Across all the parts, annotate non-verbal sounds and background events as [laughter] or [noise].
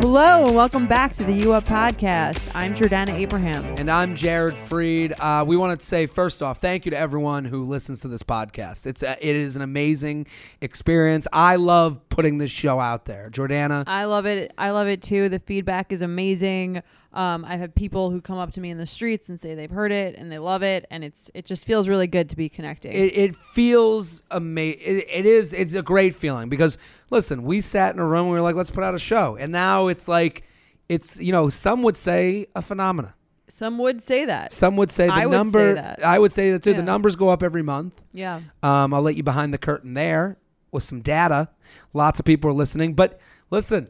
Hello and welcome back to the U Up podcast. I'm Jordana Abraham. And I'm Jared Freid. Uh, we wanted to say first off, thank you to everyone who listens to this podcast. It's a, it is an amazing experience. I love putting this show out there. Jordana, I love it. I love it too. The feedback is amazing. Um, I've had people who come up to me in the streets and say they've heard it and they love it, and it's it just feels really good to be connecting. it, it feels amazing. It, it is. It's a great feeling because listen, we sat in a room. and We were like, let's put out a show, and now it's like, it's you know, some would say a phenomena. Some would say that. Some would say the I would say number. that. I would say that too. Yeah. The numbers go up every month. Yeah. Um, I'll let you behind the curtain there with some data. Lots of people are listening, but listen,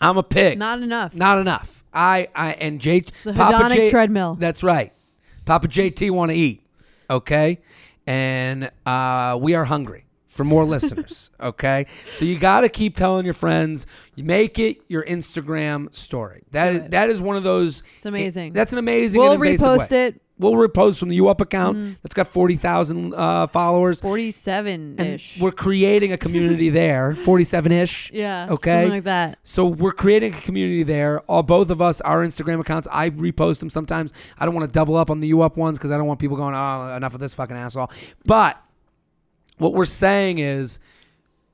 I'm a pig. Not enough. Not enough. I, I and J. the hedonic treadmill. That's right. Papa JT want to eat. Okay, and uh, we are hungry for more listeners. [laughs] Okay, so you got to keep telling your friends. You make it your Instagram story. That is it. that is one of those. It's amazing. that's an amazing. we'll repost way. it. We'll repost from the U Up account Mm. that's got forty thousand uh, followers. Forty-seven ish. we're creating a community [laughs] there, 47 ish. Yeah. Okay. Something like that. So we're creating a community there. All both of us, our Instagram accounts, I repost them sometimes. I don't want to double up on the U Up ones because I don't want people going, oh, enough of this fucking asshole. But what we're saying is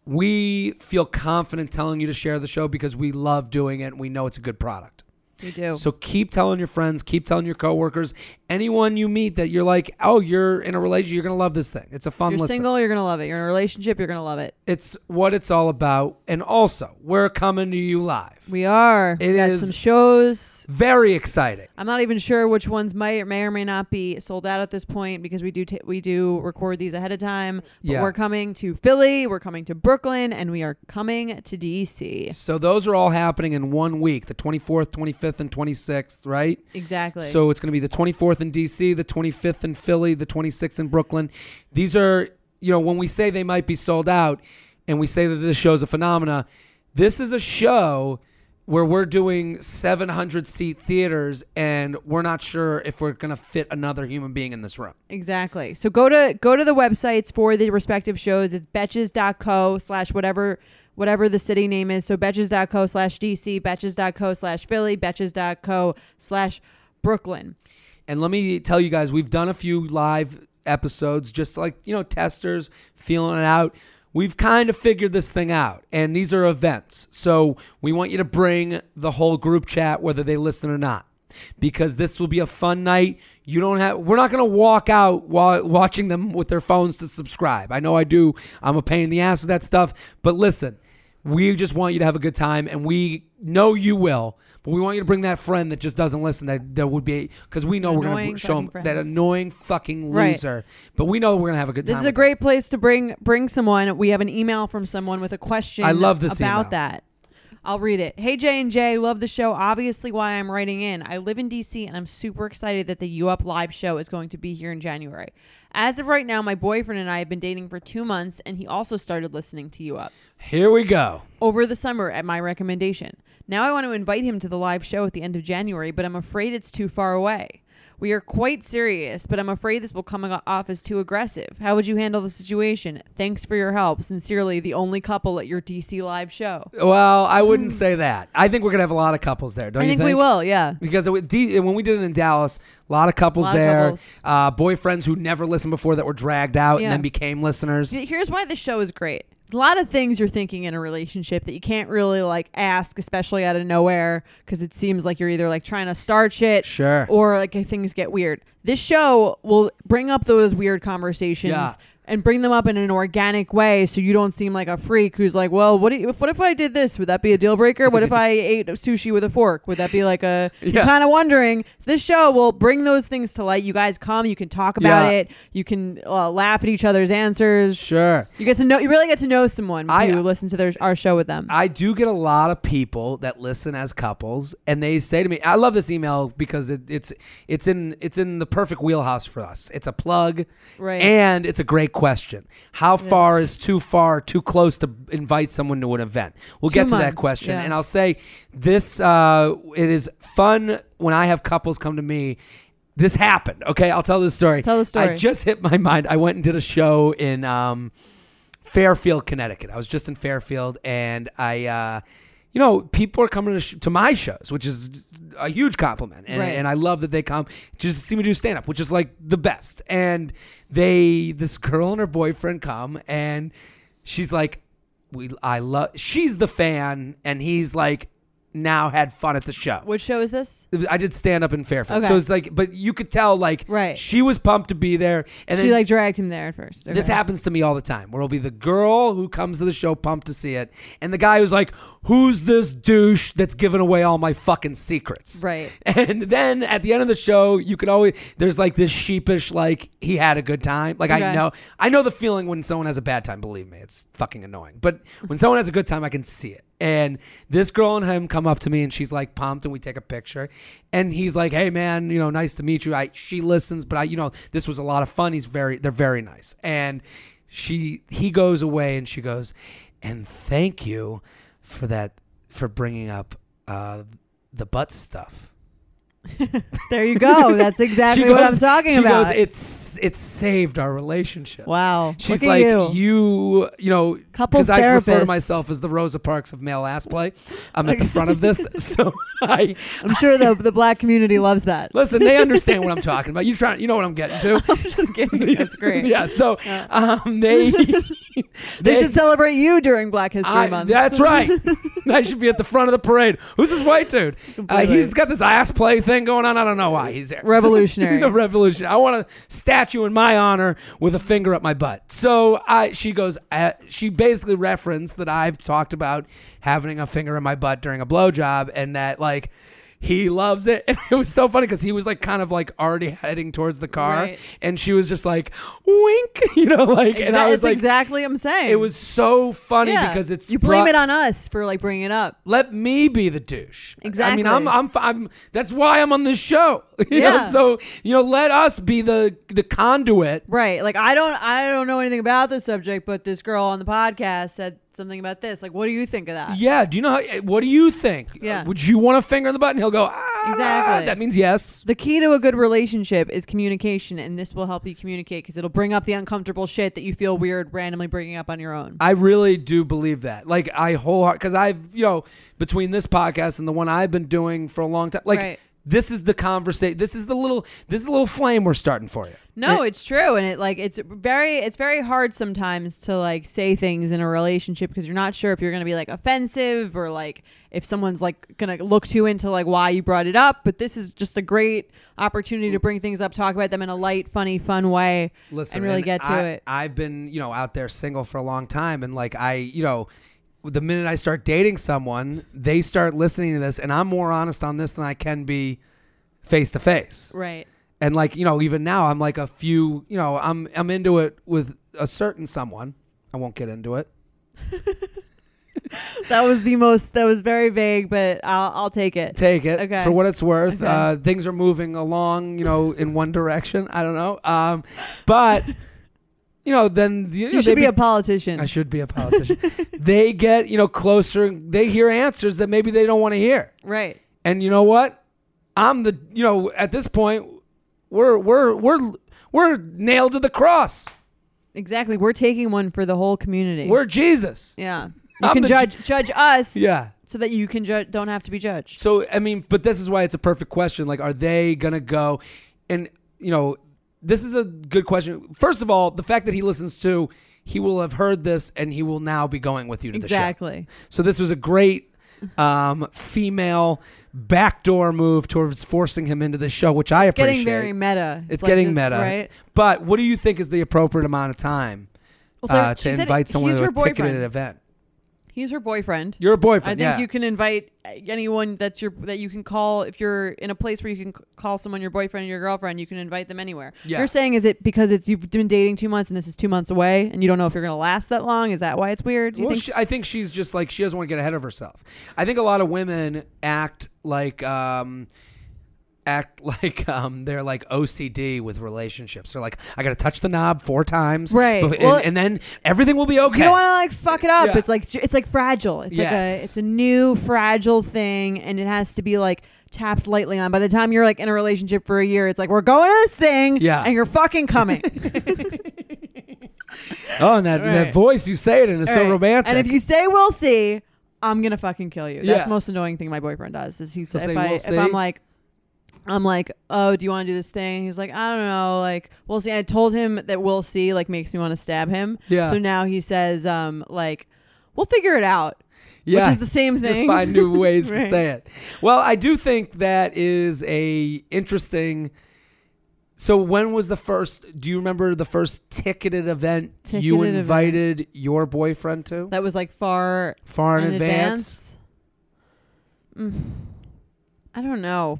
we feel confident telling you to share the show because we love doing it and we know it's a good product. We do. So keep telling your friends, keep telling your coworkers, anyone you meet that you're like, oh, you're in a relationship, you're gonna love this thing. It's a fun you're listen. single, you're gonna love it. You're in a relationship, you're gonna love it. It's what it's all about. And also, we're coming to you live. We are. It we got is- some shows. Very exciting. I'm not even sure which ones might may or may not be sold out at this point because we do ta we do record these ahead of time. But Yeah. we're coming to Philly, we're coming to Brooklyn, and we are coming to DC. So those are all happening in one week, the 24th, 25th, and 26th, right? Exactly. So it's going to be the 24th in DC, the 25th in Philly, the 26th in Brooklyn. These are, you know, when we say they might be sold out and we say that this show's a phenomena, this is a show where we're doing 700 seat theaters and we're not sure if we're going to fit another human being in this room. exactly. So go to go to the websites for the respective shows. It's betches.co slash whatever whatever the city name is. So betches.co slash DC, betches.co slash Philly, betches.co slash Brooklyn. And let me tell you guys, we've done a few live episodes, just like, you know, testers, feeling it out. We've kind of figured this thing out, and these are events. So we want you to bring the whole group chat, whether they listen or not, because this will be a fun night. You don't have, we're not going to walk out while watching them with their phones to subscribe. I know I do. I'm a pain in the ass with that stuff, but listen, we just want you to have a good time, and we know you will. But we want you to bring that friend that just doesn't listen. That that would be because we know we're going to show 'em fucking that annoying fucking Right. loser. But we know we're going to have a good time. This time. is a with great place to bring bring someone. We have an email from someone with a question. I love this about email. that. I'll read it. Hey J and J, love the show. Obviously, why I'm writing in. I live in DC, and I'm super excited that the U Up live show is going to be here in January. As of right now, my boyfriend and I have been dating for two months, and he also started listening to U Up Here we go. over the summer at my recommendation. Now I want to invite him to the live show at the end of January, but I'm afraid it's too far away. We are quite serious, but I'm afraid this will come off as too aggressive. How would you handle the situation? Thanks for your help. Sincerely, the only couple at your DC live show. Well, I wouldn't say that. I think we're going to have a lot of couples there. Don't I you think think? we will, yeah. Because it, D, when we did it in Dallas, a lot of couples Lot of there, couples. Uh, boyfriends who never listened before that were dragged out Yeah. and then became listeners. Here's why the show is great. A lot of things you're thinking in a relationship that you can't really like ask, especially out of nowhere, because it seems like you're either like trying to start shit Sure. or like things get weird. This show will bring up those weird conversations Yeah. And bring them up in an organic way so you don't seem like a freak who's like, well, what, you, what if I did this? Would that be a deal breaker? What if I [laughs] ate sushi with a fork? Would that be like a. Yeah. You're kind of wondering. This show will bring those things to light. You guys come, you can talk about Yeah. it, you can uh, laugh at each other's answers. Sure. You get to know, you really get to know someone I- you listen to their, our show with them. I do get a lot of people that listen as couples, and they say to me, "I love this email because it, it's it's in it's in the perfect wheelhouse for us. It's a plug, Right. And it's a great question. How far is too far, too close to invite someone to an event? We'll Two get to that question, yeah. and I'll say this: uh, it is fun when I have couples come to me. This happened. Okay, I'll tell the story. Tell the story. I just hit my mind. I went and did a show in. Um, Fairfield, Connecticut. I was just in Fairfield, and I, uh, you know, people are coming to, sh- to my shows, which is a huge compliment, and, Right. and I love that they come just to see me do stand up, which is like the best. And they, this girl and her boyfriend come, and she's like, "We, I love." She's the fan, and he's like, now had fun at the show. Which show is this? I did stand up in Fairfield, Okay. so it's like, but you could tell like, Right. she was pumped to be there, and she then like dragged him there at first. this happens to me all the time where it'll be the girl who comes to the show pumped to see it, and the guy who's like, Who's this douche that's giving away all my fucking secrets? Right. [laughs] And then at the end of the show, you can always there's like this sheepish, like, he had a good time. Like I know I know the feeling when someone has a bad time, believe me, it's fucking annoying. But when someone has a good time, I can see it. And this girl and him come up to me and she's like pumped and we take a picture. And he's like, Hey man, you know, nice to meet you. I she listens, but I you know, this was a lot of fun. He's very they're very nice. And she he goes away and she goes, and thank you for that for bringing up uh, the butt stuff. [laughs] There you go. That's [laughs] exactly She what I'm talking she about. goes, it's it's saved our relationship. wow. She's like at you, you know, Couples because I refer to myself as the Rosa Parks of male ass play. I'm at the front of this, [laughs] so I I'm sure the the black community loves that. listen. They understand what I'm talking about. You trying, you know what I'm getting to. I'm just kidding. That's great. yeah. So Yeah. um, they They should celebrate you during Black History I- Month. That's right. [laughs] I should be at the front of the parade. Who's this white dude? Uh, he's got this ass play thing going on. I don't know why he's there. [laughs] Revolutionary. [laughs] a revolution. I want a statue in my honor with a finger up my butt. So I, she goes. Uh, she basically referenced that I've talked about having a finger in my butt during a blowjob, and that like. He loves it. [laughs] And it was so funny because he was like kind of like already heading towards the car. Right. And she was just like, wink, [laughs] you know, like, and I was like, exactly what I'm saying. it was so funny Yeah. because it's you blame brought- it on us for like bringing it up. let me be the douche. I Exactly. mean, I'm, I'm, I'm, that's why I'm on this show. [laughs] You know, Yeah. so you know, let us be the the conduit. Right. Like I don't I don't know anything about the subject, but this girl on the podcast said something about this. Like what do you think of that? Yeah. Do you know? How, what do you think? Yeah. Uh, would you want a finger in the butt? And he'll go. Ah, Exactly. That means yes. The key to a good relationship is communication, and this will help you communicate because it'll bring up the uncomfortable shit that you feel weird randomly bringing up on your own. I really do believe that. Like I wholeheart because I've you know between this podcast and the one I've been doing for a long time. Like Right. This is the conversation. This is the little. This is a little flame we're starting for you. No, And- it's true, and it like it's very it's very hard sometimes to like say things in a relationship because you're not sure if you're gonna be like offensive or like if someone's like gonna look too into like why you brought it up. But this is just a great opportunity to bring things up, talk about them in a light, funny, fun way, listen and really get to I, it. I've been, you know, out there single for a long time, and like I, you know, the minute I start dating someone, they start listening to this, and I'm more honest on this than I can be face to face. Right. And like, you know, even now, I'm like a few, you know, I'm I'm into it with a certain someone. I won't get into it. [laughs] That was the most. That was very vague, but I'll I'll take it. Take it Okay. for what it's worth. Okay. Uh, things are moving along, you know, in one direction. I don't know, um, but [laughs] you know, then you, know, should be a politician. I should be a politician. [laughs] they get, you know, closer. They hear answers that maybe they don't want to hear. right. And you know what? I'm the, you know, at this point, we're we're we're we're nailed to the cross. Exactly. We're taking one for the whole community. We're Jesus. yeah. You I'm can judge judge us. Yeah. So that you can judge. Don't have to be judged. So I mean, but this is why it's a perfect question. Like, are they gonna go? And you know, this is a good question. First of all, the fact that he listens to, he will have heard this, and he will now be going with you to the show. Exactly. So this was a great um, female backdoor move towards forcing him into the show, which I It's appreciate. getting very meta. it's like getting this- meta, right? But what do you think is the appropriate amount of time Well, uh, to invite someone to a ticketed event? He's her boyfriend. You're a I boyfriend, I think yeah. you can invite anyone that's your that you can call if you're in a place where you can call someone your boyfriend or your girlfriend. You can invite them anywhere. Yeah. You're saying is it because it's you've been dating two months and this is two months away and you don't know if you're gonna last that long? Is that why it's weird? Do you well, think? she, I think she's just like she doesn't want to get ahead of herself. I think a lot of women act like um, act [laughs] like um, they're like OCD with relationships. They're like, I got to touch the knob four times, Right. and, Well- and then everything will be okay. You don't want to like fuck it up. Yeah. It's like it's like fragile. It's like a it's a new fragile thing, and it has to be like tapped lightly on. By the time you're like in a relationship for a year, it's like we're going to this thing, Yeah. and you're fucking coming. [laughs] oh, and that, Right. that voice you say it in is so Right. romantic. And if you say we'll see, I'm gonna fucking kill you. That's Yeah. the most annoying thing my boyfriend does. Is he says if "We'll if see." I'm like. I'm like, oh, do you want to do this thing? He's like, I don't know, like, we'll see. I told him that we'll see, like, makes me want to stab him. Yeah. So now he says, um, like, we'll figure it out, yeah, which is the same thing. just find new ways [laughs] to say it. Well, I do think that is a interesting. So when was the first? Do you remember the first ticketed event you Ticketed event. invited your boyfriend to? that was like far Far in, in advance. advance. Mm, I don't know.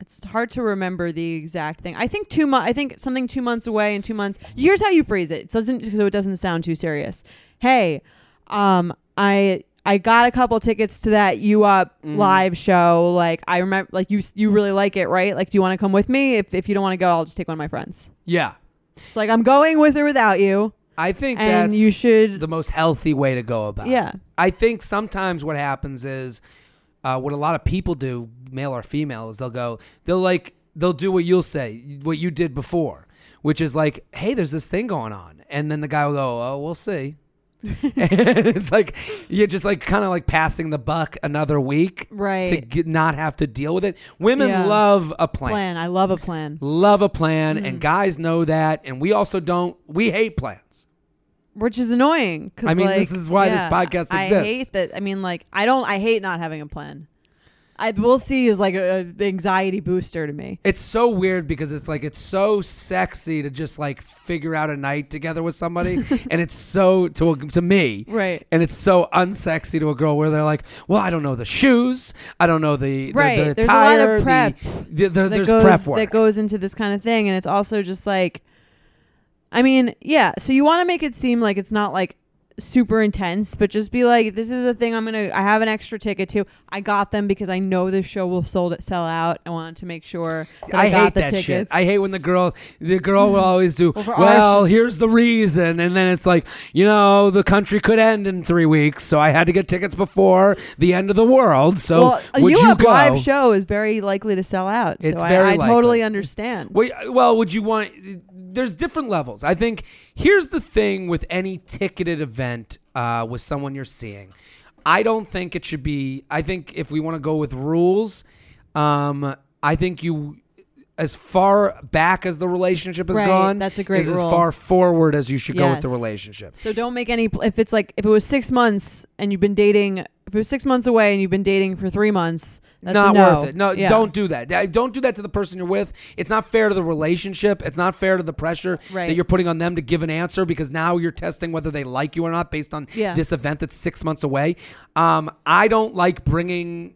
It's hard to remember the exact thing. I think two months. I think something two months away in two months. Here's how you phrase it. It doesn't so it doesn't sound too serious. Hey, um, I I got a couple tickets to that you up Mhm. live show. Like I remember, like you you really like it, right? Like, do you want to come with me? If if you don't want to go, I'll just take one of my friends. Yeah, It's like I'm going with or without you, I think and that's you should. the most healthy way to go about. it. yeah, I think sometimes what happens is uh, what a lot of people do, male or female, is they'll go, they'll like, they'll do what you'll say, what you did before, which is like, hey, there's this thing going on. And then the guy will go, oh, we'll see. and [laughs] [laughs] it's like, you're just like kind of like passing the buck another week right. to get, not have to deal with it. Women Yeah. love a plan. plan. I love a plan. Love a plan, Mm. and guys know that, and we also don't. We hate plans. which is annoying. I mean, like, this is why this yeah, podcast I exists. hate that. I mean, like, I don't. I hate not having a plan. I we'll see is like a, a anxiety booster to me. It's so weird because it's like it's so sexy to just like figure out a night together with somebody, [laughs] and it's so to to me, Right. and it's so unsexy to a girl where they're like, "Well, I don't know the shoes, I don't know the the, Right. the There's a lot of prep the, the, the that there's goes prep work." that goes into this kind of thing, and it's also just like, I mean, yeah. So you want to make it seem like it's not like super intense, but just be like, this is a thing I'm gonna. I have an extra ticket to. I got them because I know this show will sold it sell out. I wanted to make sure that I, I got hate the that tickets. shit. I hate when the girl, the girl will [sighs] always do. Well, Well, here's the reason, and then it's like, you know, the country could end in three weeks, so I had to get tickets before the end of the world. So well, a would you go? live show is very likely to sell out. It's so very I, I totally understand. Wait, well, would you want? There's different levels. I think here's the thing with any ticketed event uh, with someone you're seeing. I don't think it should be. I think if we want to go with rules, um, I think you, as far back as the relationship has Right, gone, that's a great is rule. as far forward as you should go with the relationship. So don't make any. If it's like if it was six months and you've been dating, if it was six months away and you've been dating for three months, that's not no. worth it. No, Yeah. don't do that. Don't do that to the person you're with. It's not fair to the relationship. It's not fair to the pressure Right. that you're putting on them to give an answer because now you're testing whether they like you or not based on Yeah. this event that's six months away. Um, I don't like bringing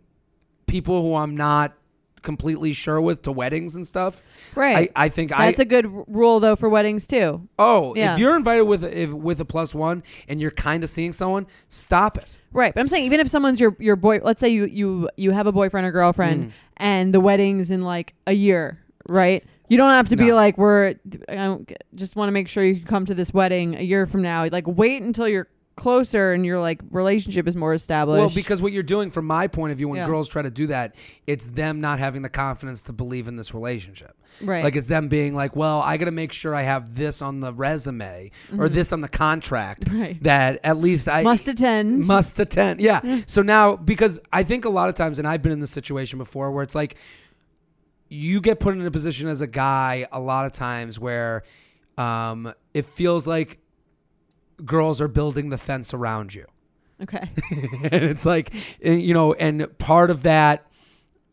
people who I'm not completely sure with to weddings and stuff. Right. I, I think that's I a good rule though for weddings too. oh Yeah. if you're invited with a, if, with a plus one and you're kind of seeing someone, stop it. Right. But I'm saying even if someone's your your boy, let's say you you you have a boyfriend or girlfriend Mm. and the wedding's in like a year, right? You don't have to be like we're. I don't, just want to make sure you can come to this wedding a year from now. Like wait until you're closer and your like relationship is more established. Well, because what you're doing, from my point of view, when Yeah. girls try to do that, it's them not having the confidence to believe in this relationship. right. Like it's them being like, well, I got to make sure I have this on the resume or this on the contract Mm-hmm. [laughs] Right. that at least I must attend. [laughs] must attend. Yeah. So now, because I think a lot of times, and I've been in this situation before, where it's like you get put in a position as a guy a lot of times where um, it feels like girls are building the fence around you okay. [laughs] and it's like eh, you know and part of that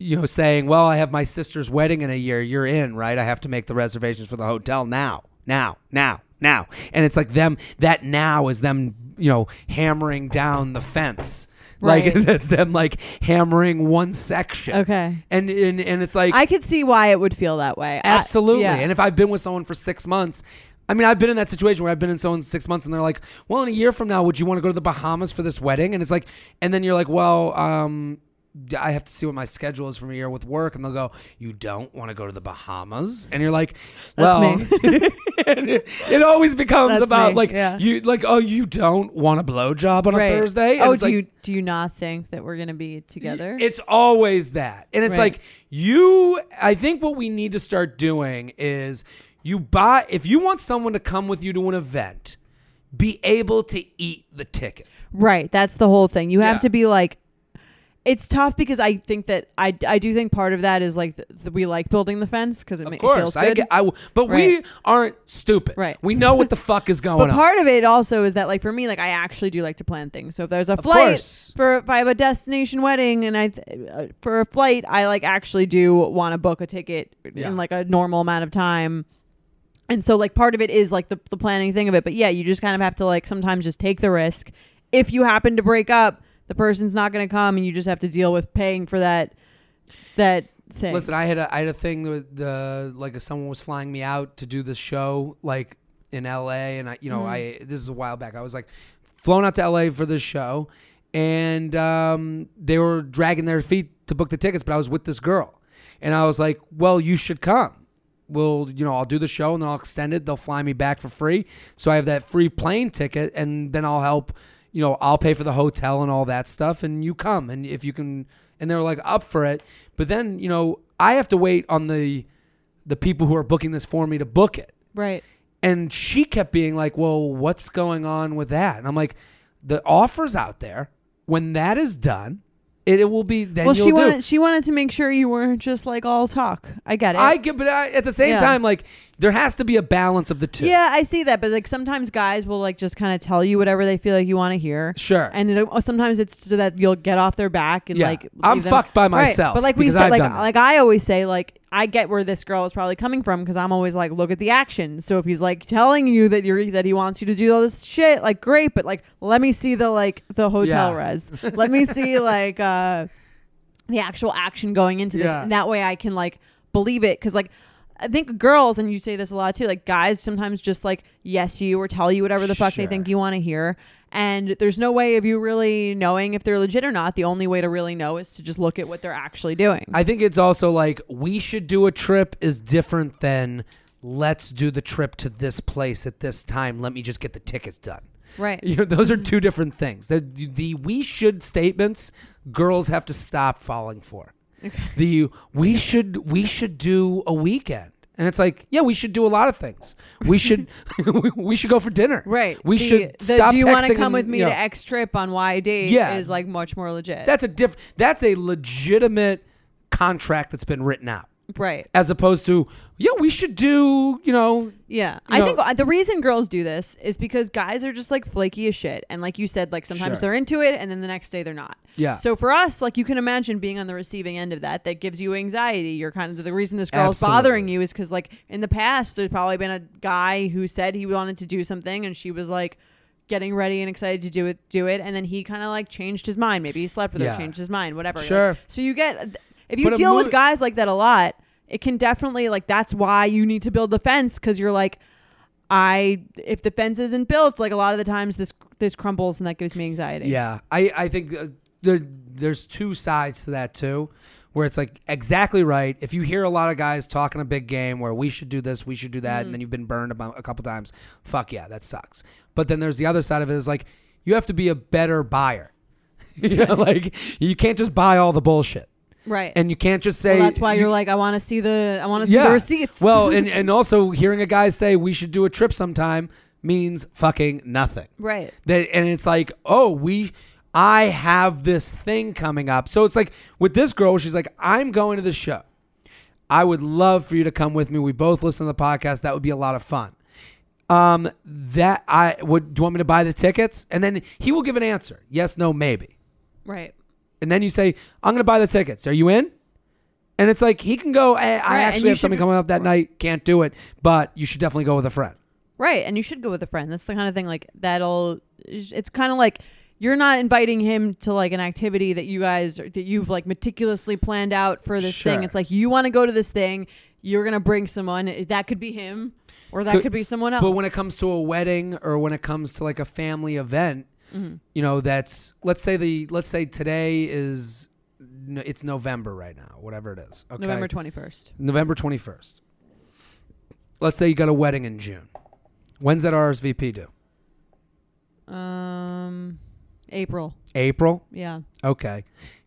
you know, saying, "Well, I have my sister's wedding in a year. You're in, right? I have to make the reservations for the hotel now, now, now, now." And it's like them. That now is them, you know, hammering down the fence. Right. Like [laughs] that's them like hammering one section. Okay. And and and it's like I could see why it would feel that way. I- Absolutely. yeah. And if I've been with someone for six months, I mean, I've been in that situation where I've been in someone six months and they're like, well, in a year from now, would you want to go to the Bahamas for this wedding? And it's like, and then you're like, well, um, I have to see what my schedule is for a year with work. And they'll go, you don't want to go to the Bahamas? And you're like, That's well, me. [laughs] it, it always becomes That's about me, like, yeah. you like, oh, you don't want a blowjob on Right. a Thursday? And Oh, do like, you do you not think that we're gonna be together? it's always that. And it's Right. like you I think what we need to start doing is you buy if you want someone to come with you to an event, be able to eat the ticket. Right. That's the whole thing. You have Yeah. to be like, it's tough because I think that I, I do think part of that is like we like building the fence because it, ma- it feels I good. get I but we aren't stupid. Right. We know what the [laughs] fuck is going but on. part of it also is that like for me like I actually do like to plan things. So if there's a Of flight course. for if I have a destination wedding and I th- uh, for a flight I like actually do want to book a ticket Yeah. in like a normal amount of time. And so like part of it is like the the planning thing of it, but yeah, you just kind of have to like sometimes just take the risk. If you happen to break up, the person's not going to come and you just have to deal with paying for that that thing. Listen, I had a I had a thing with the like if someone was flying me out to do the show like in L.A. and I you know. I this is a while back. I was like flown out to L.A. for this show, and um, they were dragging their feet to book the tickets, but I was with this girl, and I was like, well, you should come. Well, you know, I'll do the show and then I'll extend it. They'll fly me back for free, so I have that free plane ticket, and then I'll help. You know, I'll pay for the hotel and all that stuff, and you come, and if you can, and they're like up for it. But then, you know, I have to wait on the the people who are booking this for me to book it. right. And she kept being like, "Well, what's going on with that?" And I'm like, "The offer's out there. When that is done, it, it will be then well, you'll she do." wanted she wanted to make sure you weren't just like all talk. I get it. I get, but I, at the same Yeah. time, like there has to be a balance of the two. Yeah, I see that, but like sometimes guys will like just kind of tell you whatever they feel like you want to hear, Sure. and it, sometimes it's so that you'll get off their back and Yeah. like I'm them- fucked by Right, myself But like we said, I've like like I always say, like I get where this girl is probably coming from because I'm always like, look at the action. So if he's like telling you that you're that he wants you to do all this shit, like great, but like let me see the like the hotel Yeah. res. let me see [laughs] like uh the actual action going into this, Yeah. and that way I can like believe it because like. I think girls, and you say this a lot too, like guys sometimes just like yes you or tell you whatever the fuck they think you want to hear. And there's no way of you really knowing if they're legit or not. The only way to really know is to just look at what they're actually doing. I think it's also like we should do a trip is different than let's do the trip to this place at this time. Let me just get the tickets done. right. [laughs] You know, those are mm-hmm. two different things. The, the we should statements girls have to stop falling for. The we should we should do a weekend. And it's like, yeah, we should do a lot of things. We should [laughs] we should go for dinner. Right. We The- should the, stop Do you want to come and, with me you know, to X trip on Y date? Yeah. Is like much more legit. That's a diff that's a legitimate contract that's been written out. Right. As opposed to, yeah, we should do, you know, Yeah. You I know- think the reason girls do this is because guys are just like flaky as shit. And like you said, like sometimes Sure. they're into it and then the next day they're not. yeah. So for us, like you can imagine being on the receiving end of that, that gives you anxiety. You're kind of the reason this girl's Absolutely. bothering you is because like in the past, there's probably been a guy who said he wanted to do something and she was like getting ready and excited to do it, do it, and then he kind of like changed his mind. Maybe he slept with Yeah. her, changed his mind, whatever. Like, Sure. so you get if you But deal with guys like that a lot, it can definitely like that's why you need to build the fence because you're like. I if the fence isn't built, like a lot of the times this this crumbles and that gives me anxiety. Yeah, I I think uh, there there's two sides to that too, where it's like exactly right. If you hear a lot of guys talking a big game where we should do this, we should do that, and then you've been burned about a couple times, fuck yeah, that sucks. But then there's the other side of it is like you have to be a better buyer. [laughs] you know, like you can't just buy all the bullshit, Right. and you can't just say well, that's why you- you're like, I want to see the, I want to see the receipts. Well, [laughs] and and also hearing a guy say we should do a trip sometime means fucking nothing. right. That and it's like, oh, we I have this thing coming up. So it's like with this girl, she's like, I'm going to the show. I would love for you to come with me. We both listen to the podcast. That would be a lot of fun. Um, that I would. Do you want me to buy the tickets? And then he will give an answer: yes, no, maybe. Right. And then you say, I'm going to buy the tickets. Are you in? And it's like he can go. I, I Right, and actually you have something should- coming up that night. Can't do it, but you should definitely go with a friend. Right, and you should go with a friend. That's the kind of thing like that'll. It's kind of like you're not inviting him to like an activity that you guys that you've like meticulously planned out for this Sure. thing. It's like you want to go to this thing. You're gonna bring someone. That could be him, or that Could- could, be someone else. But when it comes to a wedding or when it comes to like a family event, Mm-hmm. you know, that's let's say the let's say today is no, it's November right now, whatever it is. Okay. November twenty first. November 21st. Let's say you got a wedding in June. When's that RSVP due? Um, April. April? Yeah, Okay.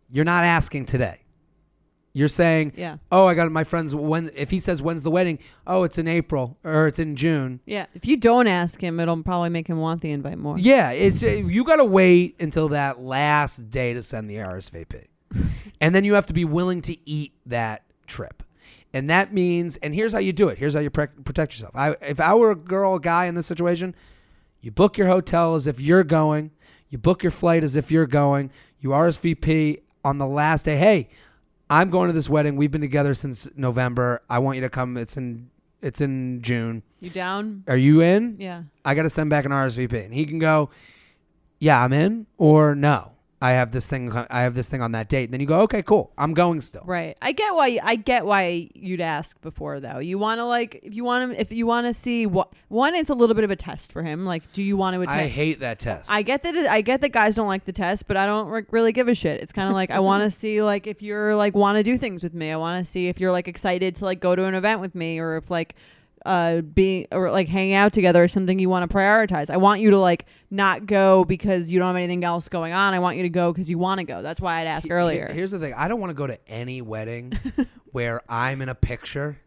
You're not asking today. You're saying, yeah, "Oh, I got my friends when if he says when's the wedding? Oh, it's in April or it's in June." yeah. If you don't ask him, it'll probably make him want the invite more. Yeah, it's uh, you got to wait until that last day to send the RSVP, [laughs] and then you have to be willing to eat that trip, and that means. And here's how you do it. Here's how you pre- protect yourself. I, if I were a girl, or guy in this situation, you book your hotel as if you're going. You book your flight as if you're going. You RSVP on the last day. Hey, I'm going to this wedding. We've been together since November. I want you to come. It's in it's in June. You down? Are you in? Yeah. I got to send back an RSVP, and he can go, "Yeah, I'm in," or "No, I have this thing. I have this thing on that date." And then you go, "Okay, cool, I'm going still." Right. I get why I get why you'd ask before though. You want to like if you want to if you want to see what one it's a little bit of a test for him. Like do you want to attend I hate that test. I get that it, I get that guys don't like the test, but I don't re- really give a shit. It's kind of like I [laughs] want to see like if you're like want to do things with me. I want to see if you're like excited to like go to an event with me or if like uh being or like hanging out together is something you want to prioritize. I want you to like not go because you don't have anything else going on. I want you to go because you want to go. That's why I'd ask earlier. Here's the thing: I don't want to go to any wedding [laughs] where I'm in a picture,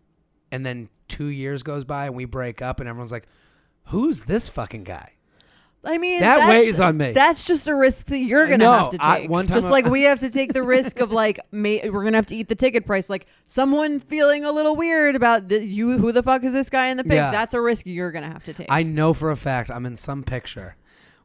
and then two years goes by and we break up, and everyone's like, "Who's this fucking guy?" I mean, That that's- weighs on me. That's just a risk that you're gonna No, have to I- take. one time just I- like [laughs] we have to take the risk of like, may, we're gonna have to eat the ticket price. Like someone feeling a little weird about the, you. Who the fuck is this guy in the pic? Yeah. That's a risk you're gonna have to take. I know for a fact I'm in some picture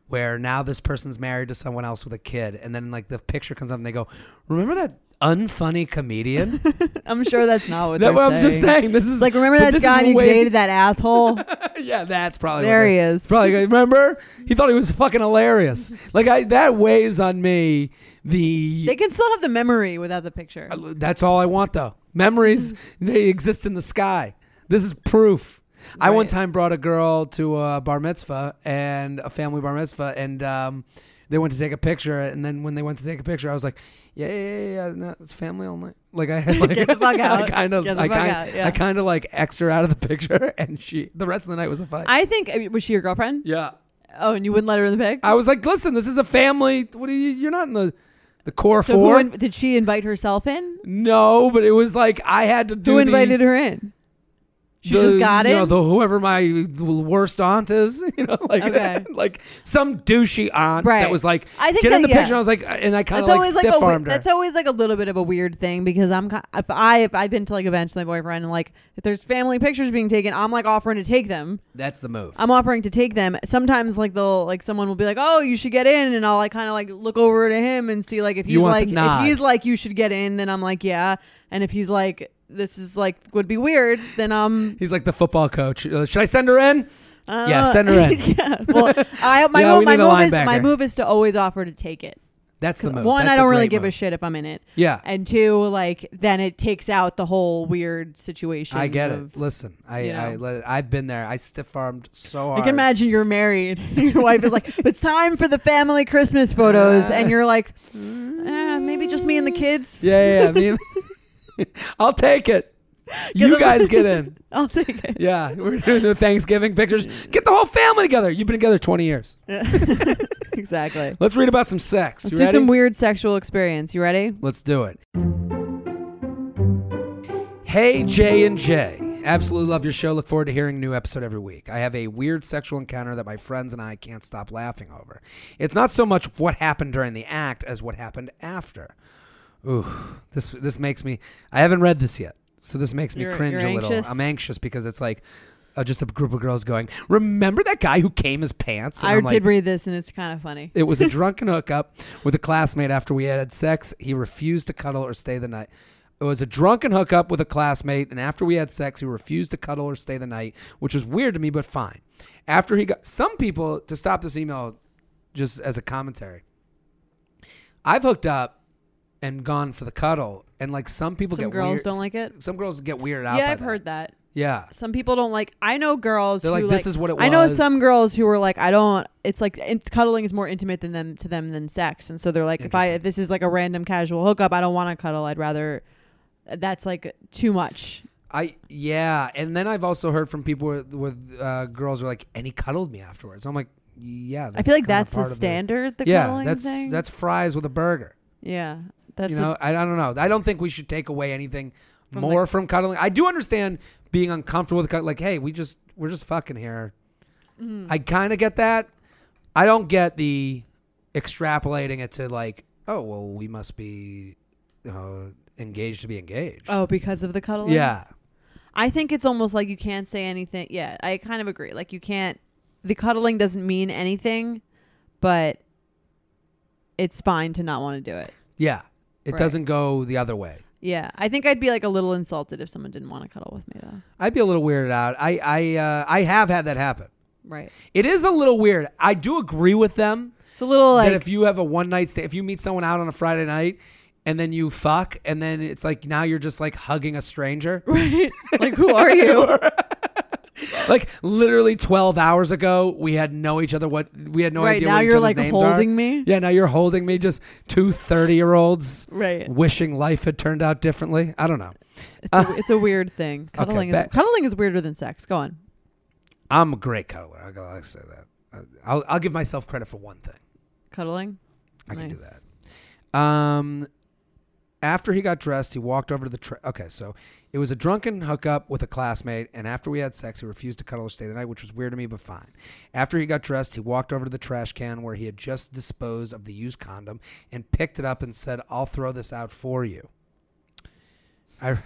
where now this person's married to someone else with a kid, and then like the picture comes up and they go, "Remember that unfunny comedian?" [laughs] I'm sure that's not what that they're I'm just saying. This is like remember that guy who way- dated that asshole? [laughs] yeah, that's probably there he is. Probably remember he thought he was fucking hilarious. Like I that weighs on me. The They can still have the memory without the picture. Uh, that's all I want though. Memories [laughs] they exist in the sky. This is proof. I one time brought a girl to a bar mitzvah and a family bar mitzvah, and um, they went to take a picture. And then when they went to take a picture, I was like, "Yeah, yeah, yeah, yeah no, it's family only." Like I had [laughs] like [laughs] Get the fuck I kind of, the I kind, out, yeah. I kind of like X'd her out of the [laughs] picture, and she the rest of the night was a fight. I think I mean, was she your girlfriend? yeah, Oh, and you wouldn't let her in the pic. I was like, "Listen, this is a family. What are you? You're not in the the core so four." in, did she invite herself in? no, but it was like I had to do Who the- invited her in? She the- just got it. you know, the whoever my worst aunt is, [laughs] you know, like Okay. [laughs] like some douchey aunt that was like, I think get that, in the yeah. picture. And I was like, uh, and I kind of like always like armed her. that's always like a little bit of a weird thing because I'm if I if I've been to like events with my boyfriend and like if there's family pictures being taken, I'm like offering to take them. That's the move. I'm offering to take them. Sometimes like they'll like someone will be like, "Oh, you should get in," and I'll like kind of like look over to him and see like if he's like if he's like you should get in, then I'm like yeah, and if he's like this is like would be weird, then um He's like the football coach. Uh, should I send her in? uh, Yeah, send her in. [laughs] yeah, well, I my Yeah, move, my move is my move is to always offer to take it. That's the move. One, That's I don't really give a shit if I'm in it. Yeah, and two, like then it takes out the whole weird situation. I get of- it. Listen, I, you I, know. I have been there. I stiff armed so hard. I can imagine you're married. [laughs] your wife is like, "It's time for the family Christmas photos," and you're like, eh, "Maybe just me and the kids." Yeah, yeah. yeah. [laughs] [laughs] I'll take it. You guys [laughs] get in. I'll take it. Yeah, we're doing the Thanksgiving pictures. Get the whole family together. You've been together 20 years. [laughs] exactly. Let's read about some sex. Let's you do ready? some weird sexual experience. You ready? Let's do it. Hey J and J. Absolutely love your show. Look forward to hearing a new episode every week. I have a weird sexual encounter that my friends and I can't stop laughing over. It's not so much what happened during the act as what happened after. Ooh, this this makes me. I haven't read this yet, so this makes me You're- cringe you're a little. anxious? I'm anxious because it's like uh, just a group of girls going. Remember that guy who came his pants? And I I'm like, did read this, and it's kind of funny. it was a [laughs] drunken hookup with a classmate after we had had sex. He refused to cuddle or stay the night. It was a drunken hookup with a classmate, and after we had sex, he refused to cuddle or stay the night, which was weird to me, but fine. After he got some people to stop this email, just as a commentary. I've hooked up and gone for the cuddle, and like some people Some get girls weird- don't like it. Some girls get weirded out. Yeah, by I've that. heard that. Yeah, Some people don't like. I know girls. They're who like, "This is what it I know was." some girls who are like, I don't. It's like it's, cuddling is more intimate than them to them than sex, and so they're like, if I Interesting. if this is like a random casual hookup, I don't want to cuddle. I'd rather. That's like too much. I yeah, and then I've also heard from people with, with uh, girls who are like, and he cuddled me afterwards. I'm like, yeah. I feel like kinda that's the part of standard. The yeah, cuddling that's thing. that's fries with a burger. yeah. That's you know, I, I don't know. I don't think we should take away anything From more from cuddling. I do understand being uncomfortable with cuddling. Like, hey, we just we're just fucking here. Mhm. I kind of get that. I don't get the extrapolating it to like, oh well, we must be uh, engaged to be engaged. oh, because of the cuddling. yeah, I think it's almost like you can't say anything. Yeah, I kind of agree. Like you can't. The cuddling doesn't mean anything, but it's fine to not want to do it. yeah. It Right. doesn't go the other way. Yeah, I think I'd be like a little insulted if someone didn't want to cuddle with me though. I'd be a little weirded out. I I uh, I have had that happen. Right. It is a little weird. I do agree with them It's a little like that if you have a one night stay, if you meet someone out on a Friday night and then you fuck, and then it's like now you're just like hugging a stranger. right. [laughs] like who are you? [laughs] like literally 12 hours ago, we had know each other. What we had no right idea. now what you're like holding are. me. Yeah, now you're holding me. Just two 30 year olds Right. wishing life had turned out differently. I don't know. It's a, [laughs] it's a weird thing. Cuddling is bet. cuddling is weirder than sex. Go on. I'm a great cuddler. I gotta say that. I'll, I'll give myself credit for one thing. Cuddling. I can do that. Um, after he got dressed, he walked over to the. Tra- okay, so it was a drunken hookup with a classmate, and after we had sex, he refused to cuddle or stay the night, which was weird to me, but fine. After he got dressed, he walked over to the trash can where he had just disposed of the used condom and picked it up and said, "I'll throw this out for you." I.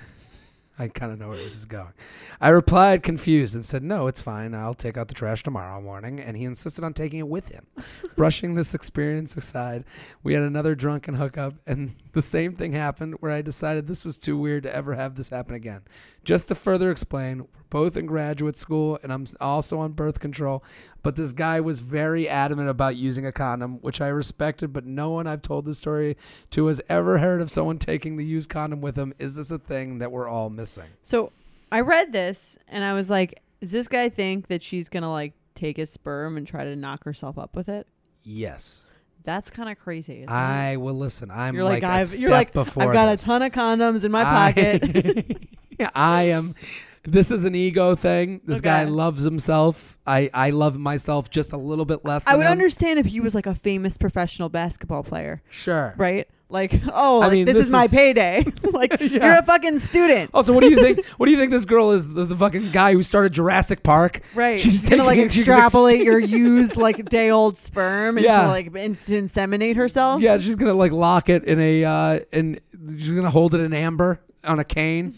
[laughs] I kind of know where this is going. I replied confused and said, No, it's fine. I'll take out the trash tomorrow morning. And he insisted on taking it with him. [laughs] Brushing this experience aside, we had another drunken hookup, and [laughs] the same thing happened where I decided this was too weird to ever have this happen again. Just to further explain, we're both in graduate school, and I'm also on birth control, but this guy was very adamant about using a condom, which I respected, but no one I've told this story to has ever heard of someone taking the used condom with them. Is this a thing that we're all missing? So I read this and I was like, does this guy think that she's gonna like take his sperm and try to knock herself up with it? Yes. That's kind of crazy. Isn't it? I will listen. I'm You're like, like, I've you're like before I've got this. a ton of condoms in my I- pocket. [laughs] [laughs] yeah, [laughs] I am. This is an ego thing. This guy loves himself. I I love myself just a little bit less. I than would him. understand if he was like a famous professional basketball player, Sure. right? Like, oh, I like, mean, this, this is my is- payday. [laughs] [laughs] like, Yeah. you're a fucking student, Also, what do you think? what do you think this girl is? The, the fucking guy who started Jurassic Park. right? She's gonna like taking it- she's extrapolate your used like day old sperm Yeah. into like in- to inseminate herself. Yeah, she's gonna like lock it in a uh, in. She's gonna hold it in amber on a cane.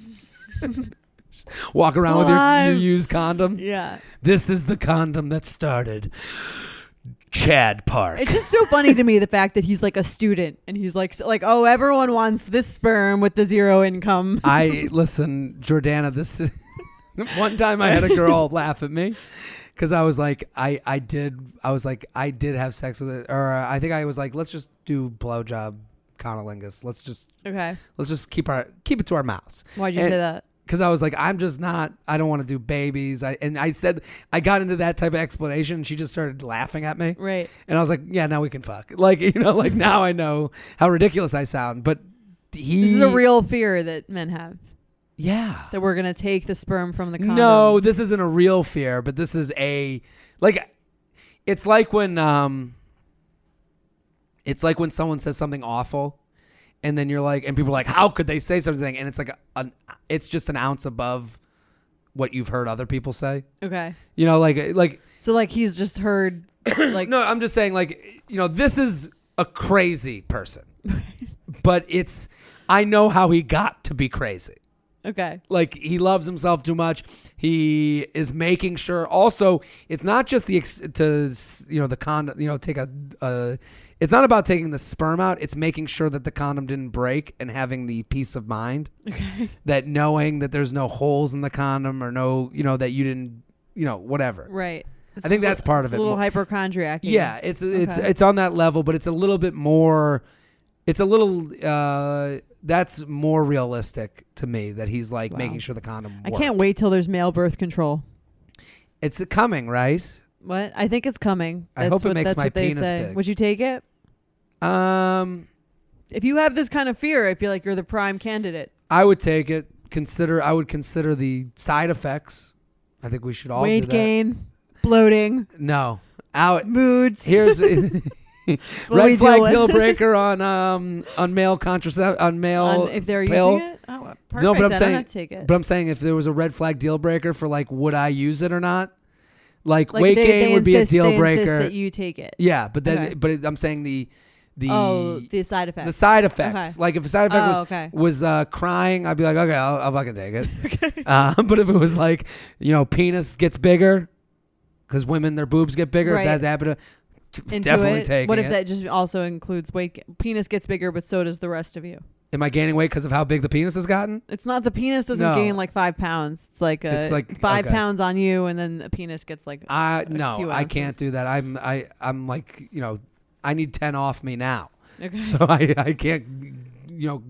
[laughs] Walk around with your, your used condom. yeah. This is the condom that started Chad Park. It's just so funny to me the fact that he's like a student and he's like so, like oh everyone wants this sperm with the zero income. [laughs] I listen, Jordana. This is [laughs] one time I had a girl laugh at me because I was like, I I did, I was like, I did have sex with it, or uh, I think I was like, let's just do blowjob cunnilingus. Let's just Okay, let's just keep our keep it to our mouths. why'd you And- say that? Because I was like, I'm just not. I don't want to do babies. I and I said I got into that type of explanation. and She just started laughing at me, Right. and I was like, Yeah, now we can fuck. [laughs] Like you know, like now I know how ridiculous I sound. But he, This is a real fear that men have yeah. that we're gonna take the sperm from the condom. No, this isn't a real fear, but this is a like it's like when um it's like when someone says something awful and then you're like and people are like how could they say something and it's like a, an it's just an ounce above what you've heard other people say. Okay. You know like like So like he's just heard [coughs] like no, I'm just saying like you know this is a crazy person. [laughs] but it's I know how he got to be crazy. okay. like he loves himself too much he is making sure also it's not just the ex- to you know the con you know take a, a It's not about taking the sperm out. It's making sure that the condom didn't break and having the peace of mind Okay. [laughs] that knowing that there's no holes in the condom or no, you know, that you didn't, you know, whatever. Right. It's I think that's part of it. A little hypochondriac. Yeah, it's it's Okay. it's on that level, but it's a little bit more. It's a little. uh That's more realistic to me. That he's like Wow. making sure the condom. I can't wait till there's male birth control. It's coming, right? What? I think it's coming. I That's hope it what, makes my penis say. big. Would you take it? Um, If you have this kind of fear, I feel like you're the prime candidate. I would take it. Consider. I would consider the side effects. I think we should all do Weight gain, bloating, No, out. moods. Here's [laughs] [laughs] That's what we red flag deal breaker [laughs] on um on male contracept on male. On- if they're pill. using it. Oh, perfect. No, but I'm then saying- take it. But I'm saying if there was a red flag deal breaker for like would I use it or not? Like, like weight they, gain they would be a deal breaker. that you take it. yeah, but then Okay. but I'm saying the the oh, the side effects. the side effects. Okay. Like if a side effect oh, was okay. was uh, crying, I'd be like, okay, I'll, I'll fucking take it. [laughs] uh, [laughs] but if it was like, you know, penis gets bigger, because women their boobs get bigger, Right. if that's happened to Into definitely it. taking What if it. that just also includes weight? Penis gets bigger, but so does the rest of you. Am I gaining weight because of how big the penis has gotten? It's not the penis doesn't No. gain like five pounds. It's like, a, It's like- five okay. pounds on you, and then the penis gets like. I no, I can't do that. I'm I I'm like you know, I need ten off me now, okay. so [laughs] I I can't you know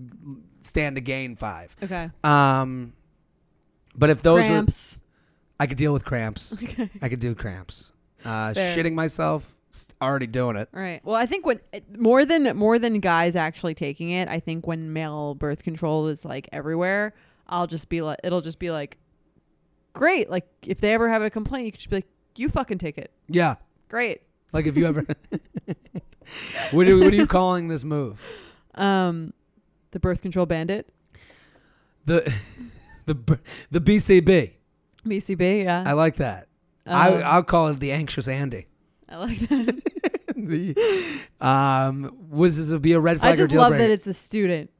stand to gain five. okay. Um, but if those Cramps. were, I could deal with cramps. [laughs] Okay. I could do cramps. Uh, Fair. shitting myself, already doing it. Right. Well, I think when more than more than guys actually taking it, I think when male birth control is like everywhere, I'll just be like, it'll just be like, great. Like if they ever have a complaint, you could just be like, you fucking take it. Yeah, Great. like if you ever. [laughs] what, are, what are you calling this move? Um, the birth control bandit, The the the BCB. BCB. Yeah. I like that. Um, I I'll call it the anxious Andy. I like that. [laughs] the um was this would be a red flag I just love breaker? that it's a student.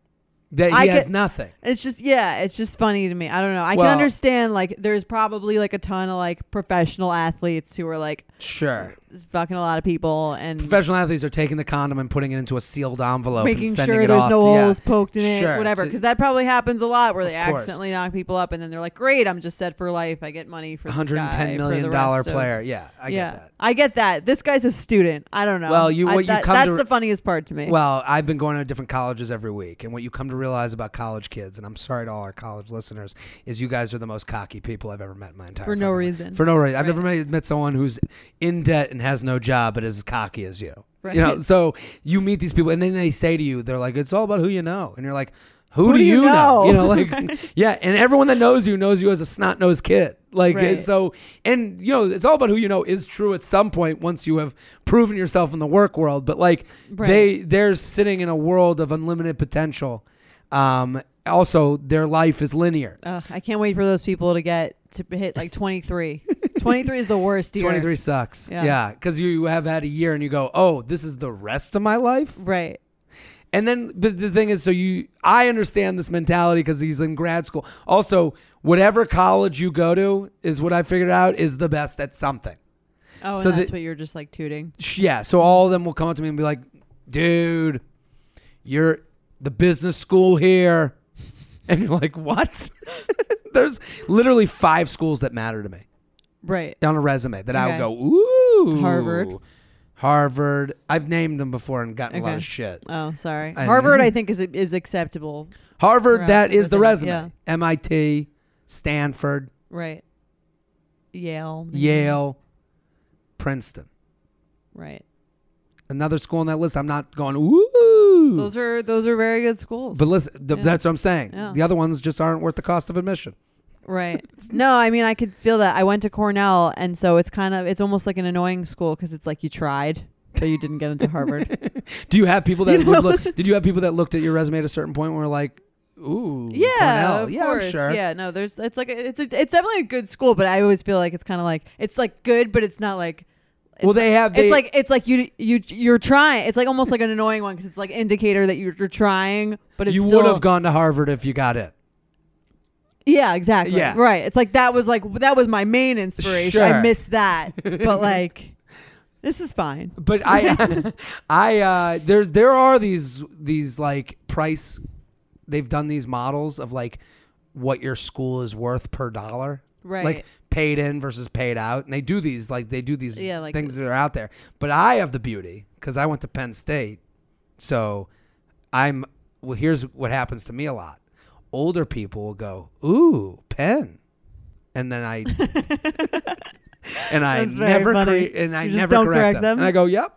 that he I has get- nothing. It's just yeah, it's just funny to me. I don't know. I Well- can understand like there's probably like a ton of like professional athletes who are like Sure. Fucking a lot of people and Professional athletes are taking the condom and putting it into a sealed envelope making and sending sure it there's off. no to- yeah. holes poked in Sure, it, whatever. Because that probably happens a lot where they Of course. accidentally knock people up and then they're like, "Great, I'm just set for life. I get money for this guy $110 for million the dollar rest of-" player. Yeah, I yeah, get that. I get that. This guy's a student. I don't know. Well, you- I- what you that- come that's to- the funniest part to me. Well, I've been going to different colleges every week, and what you come to realize about college kids, and I'm sorry to all our college listeners, is you guys are the most cocky people I've ever met in my entire life. for no fucking life. reason. For no reason. I've never met, met someone who's in debt and has no job but is as cocky as you. right. You know, so you meet these people and then they say to you, they're like, it's all about who you know. And you're like, who, Who do, do you know? know? You know, like, [laughs] yeah. And everyone that knows you knows you as a snot nosed kid. Like, Right. so, and, you know, it's all about who you know is true at some point once you have proven yourself in the work world. But, like, Right. they, they're sitting in a world of unlimited potential. Um, also, their life is linear. I can't wait for those people to get to hit like 23. [laughs] 23 is the worst year. 23 sucks. Yeah. Yeah. Because you have had a year and you go, oh, this is the rest of my life? Right. And then, but the thing is, so you, I understand this mentality because he's in grad school. Also, whatever college you go to is what I figured out is the best at something. Oh, So and that's the- what you're just like tooting. Yeah. So all of them will come up to me and be like, dude, you're the business school here. And you're like, what? [laughs] There's literally five schools that matter to me Right. on a resume that I would go, ooh. Harvard. Harvard. I've named them before and gotten a lot Okay. of shit. Oh, sorry. I- Harvard, I [laughs] think is is acceptable. Harvard, Right, that is the within- resume. yeah. MIT, Stanford, Right. Yale. maybe. Yale, Princeton. Right. Another school on that list. I'm not going, ooh. Those are those are very good schools. but listen, th- Yeah. that's what I'm saying. Yeah. The other ones just aren't worth the cost of admission. Right. [laughs] no, I mean I could feel that. I went to Cornell, and so it's kind of it's almost like an annoying school because it's like you tried, but you didn't get into Harvard. [laughs] Do you have people that You would know? look? Did you have people that looked at your resume at a certain point and were like, "Ooh, yeah, Cornell. of yeah, course. I'm sure." Yeah, no, there's it's like a, it's a, it's definitely a good school, but I always feel like it's kind of like it's like good, but it's not like. It's Well, they have. They, it's like it's like you you you're trying. It's like almost like an annoying one because it's like indicator that you're, you're trying, but it's you still, would have gone to Harvard if you got it. Yeah, exactly. Yeah. right. It's like that was like that was my main inspiration. I Sure. missed that, but [laughs] like This is fine. But I, [laughs] I uh, there's there are these these like price. They've done these models of like what your school is worth per dollar. Right. Like paid in versus paid out, and they do these like they do these Yeah, like- things that are out there. But I have the beauty because I went to Penn State, so I'm. Well, here's what happens to me a lot. Older people will go, "Ooh, Penn," and then I [laughs] and I never cre- and I never correct, correct them. them? and I go, "Yep."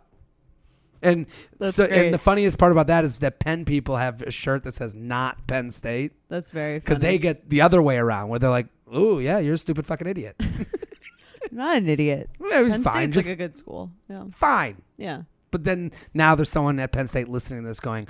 And That's so, great. and the funniest part about that is that Penn people have a shirt that says "Not Penn State" That's very funny. because they get the other way around, where they're like, "Ooh, yeah, you're a stupid fucking idiot." [laughs] Not an idiot. [laughs] It was Penn fine, State's just like a good school. Yeah. fine. Yeah. But then now there's someone at Penn State listening to this going,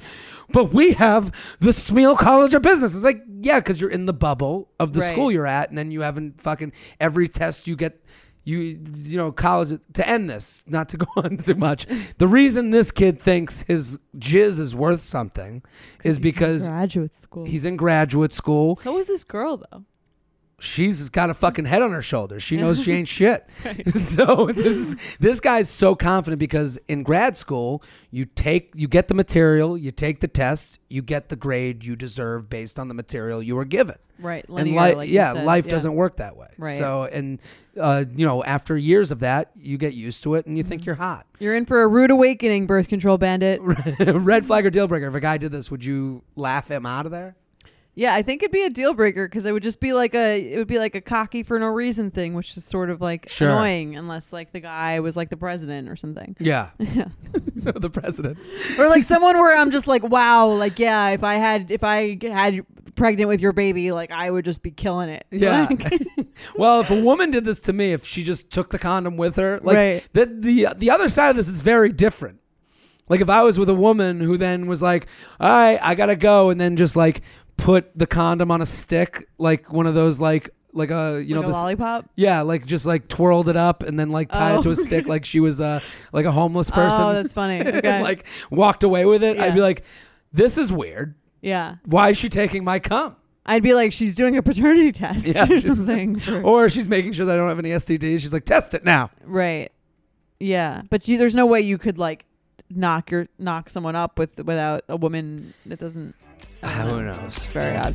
but we have the Smeal College of Business. It's like, yeah, because you're in the bubble of the Right. school you're at, and then you haven't fucking every test you get. You you know college to end this not to [laughs] go on too much. The reason this kid thinks his jizz is worth something is He's in because graduate school. he's in graduate school. so is this girl though. She's got a fucking head on her shoulders. She knows she ain't [laughs] shit. [laughs] so this this guy's so confident because in grad school you take you get the material, you take the test, you get the grade you deserve based on the material you were given. Right. and Linear, li- like yeah, life Yeah. doesn't work that way. Right. So and uh, you know after years of that, you get used to it and you think Mm-hmm. you're hot. You're in for a rude awakening, birth control bandit. [laughs] Red flag or deal breaker. If a guy did this, would you laugh him out of there? Yeah, I think it'd be a deal breaker because it would just be like a it would be like a cocky for no reason thing, which is sort of like Sure. annoying unless like the guy was like the president or something. Yeah, Yeah. [laughs] [laughs] the president. or like someone where I'm just like, wow, like yeah, if I had if I had pregnant with your baby, like I would just be killing it. Yeah. [laughs] Like- well, if a woman did this to me, if she just took the condom with her, like Right. the the the other side of this is very different. Like if I was with a woman who then was like, "All right, I gotta go," and then just like put the condom on a stick, like one of those like like a you like know a this. lollipop. Yeah, like just like twirled it up and then like tied Oh. it to a stick like she was uh like a homeless person. Oh, that's funny. [laughs] and, like walked away with it. I'd be like, "This is weird. yeah. Why is she taking my cum?" I'd be like, she's doing a paternity [laughs] test Yeah, or she's- something. [laughs] for- Or she's making sure that I don't have any STDs. She's like, "Test it now." right. Yeah, but you, there's no way you could like knock your knock someone up with without a woman. that doesn't. I don't know. Who uh, knows? Very odd.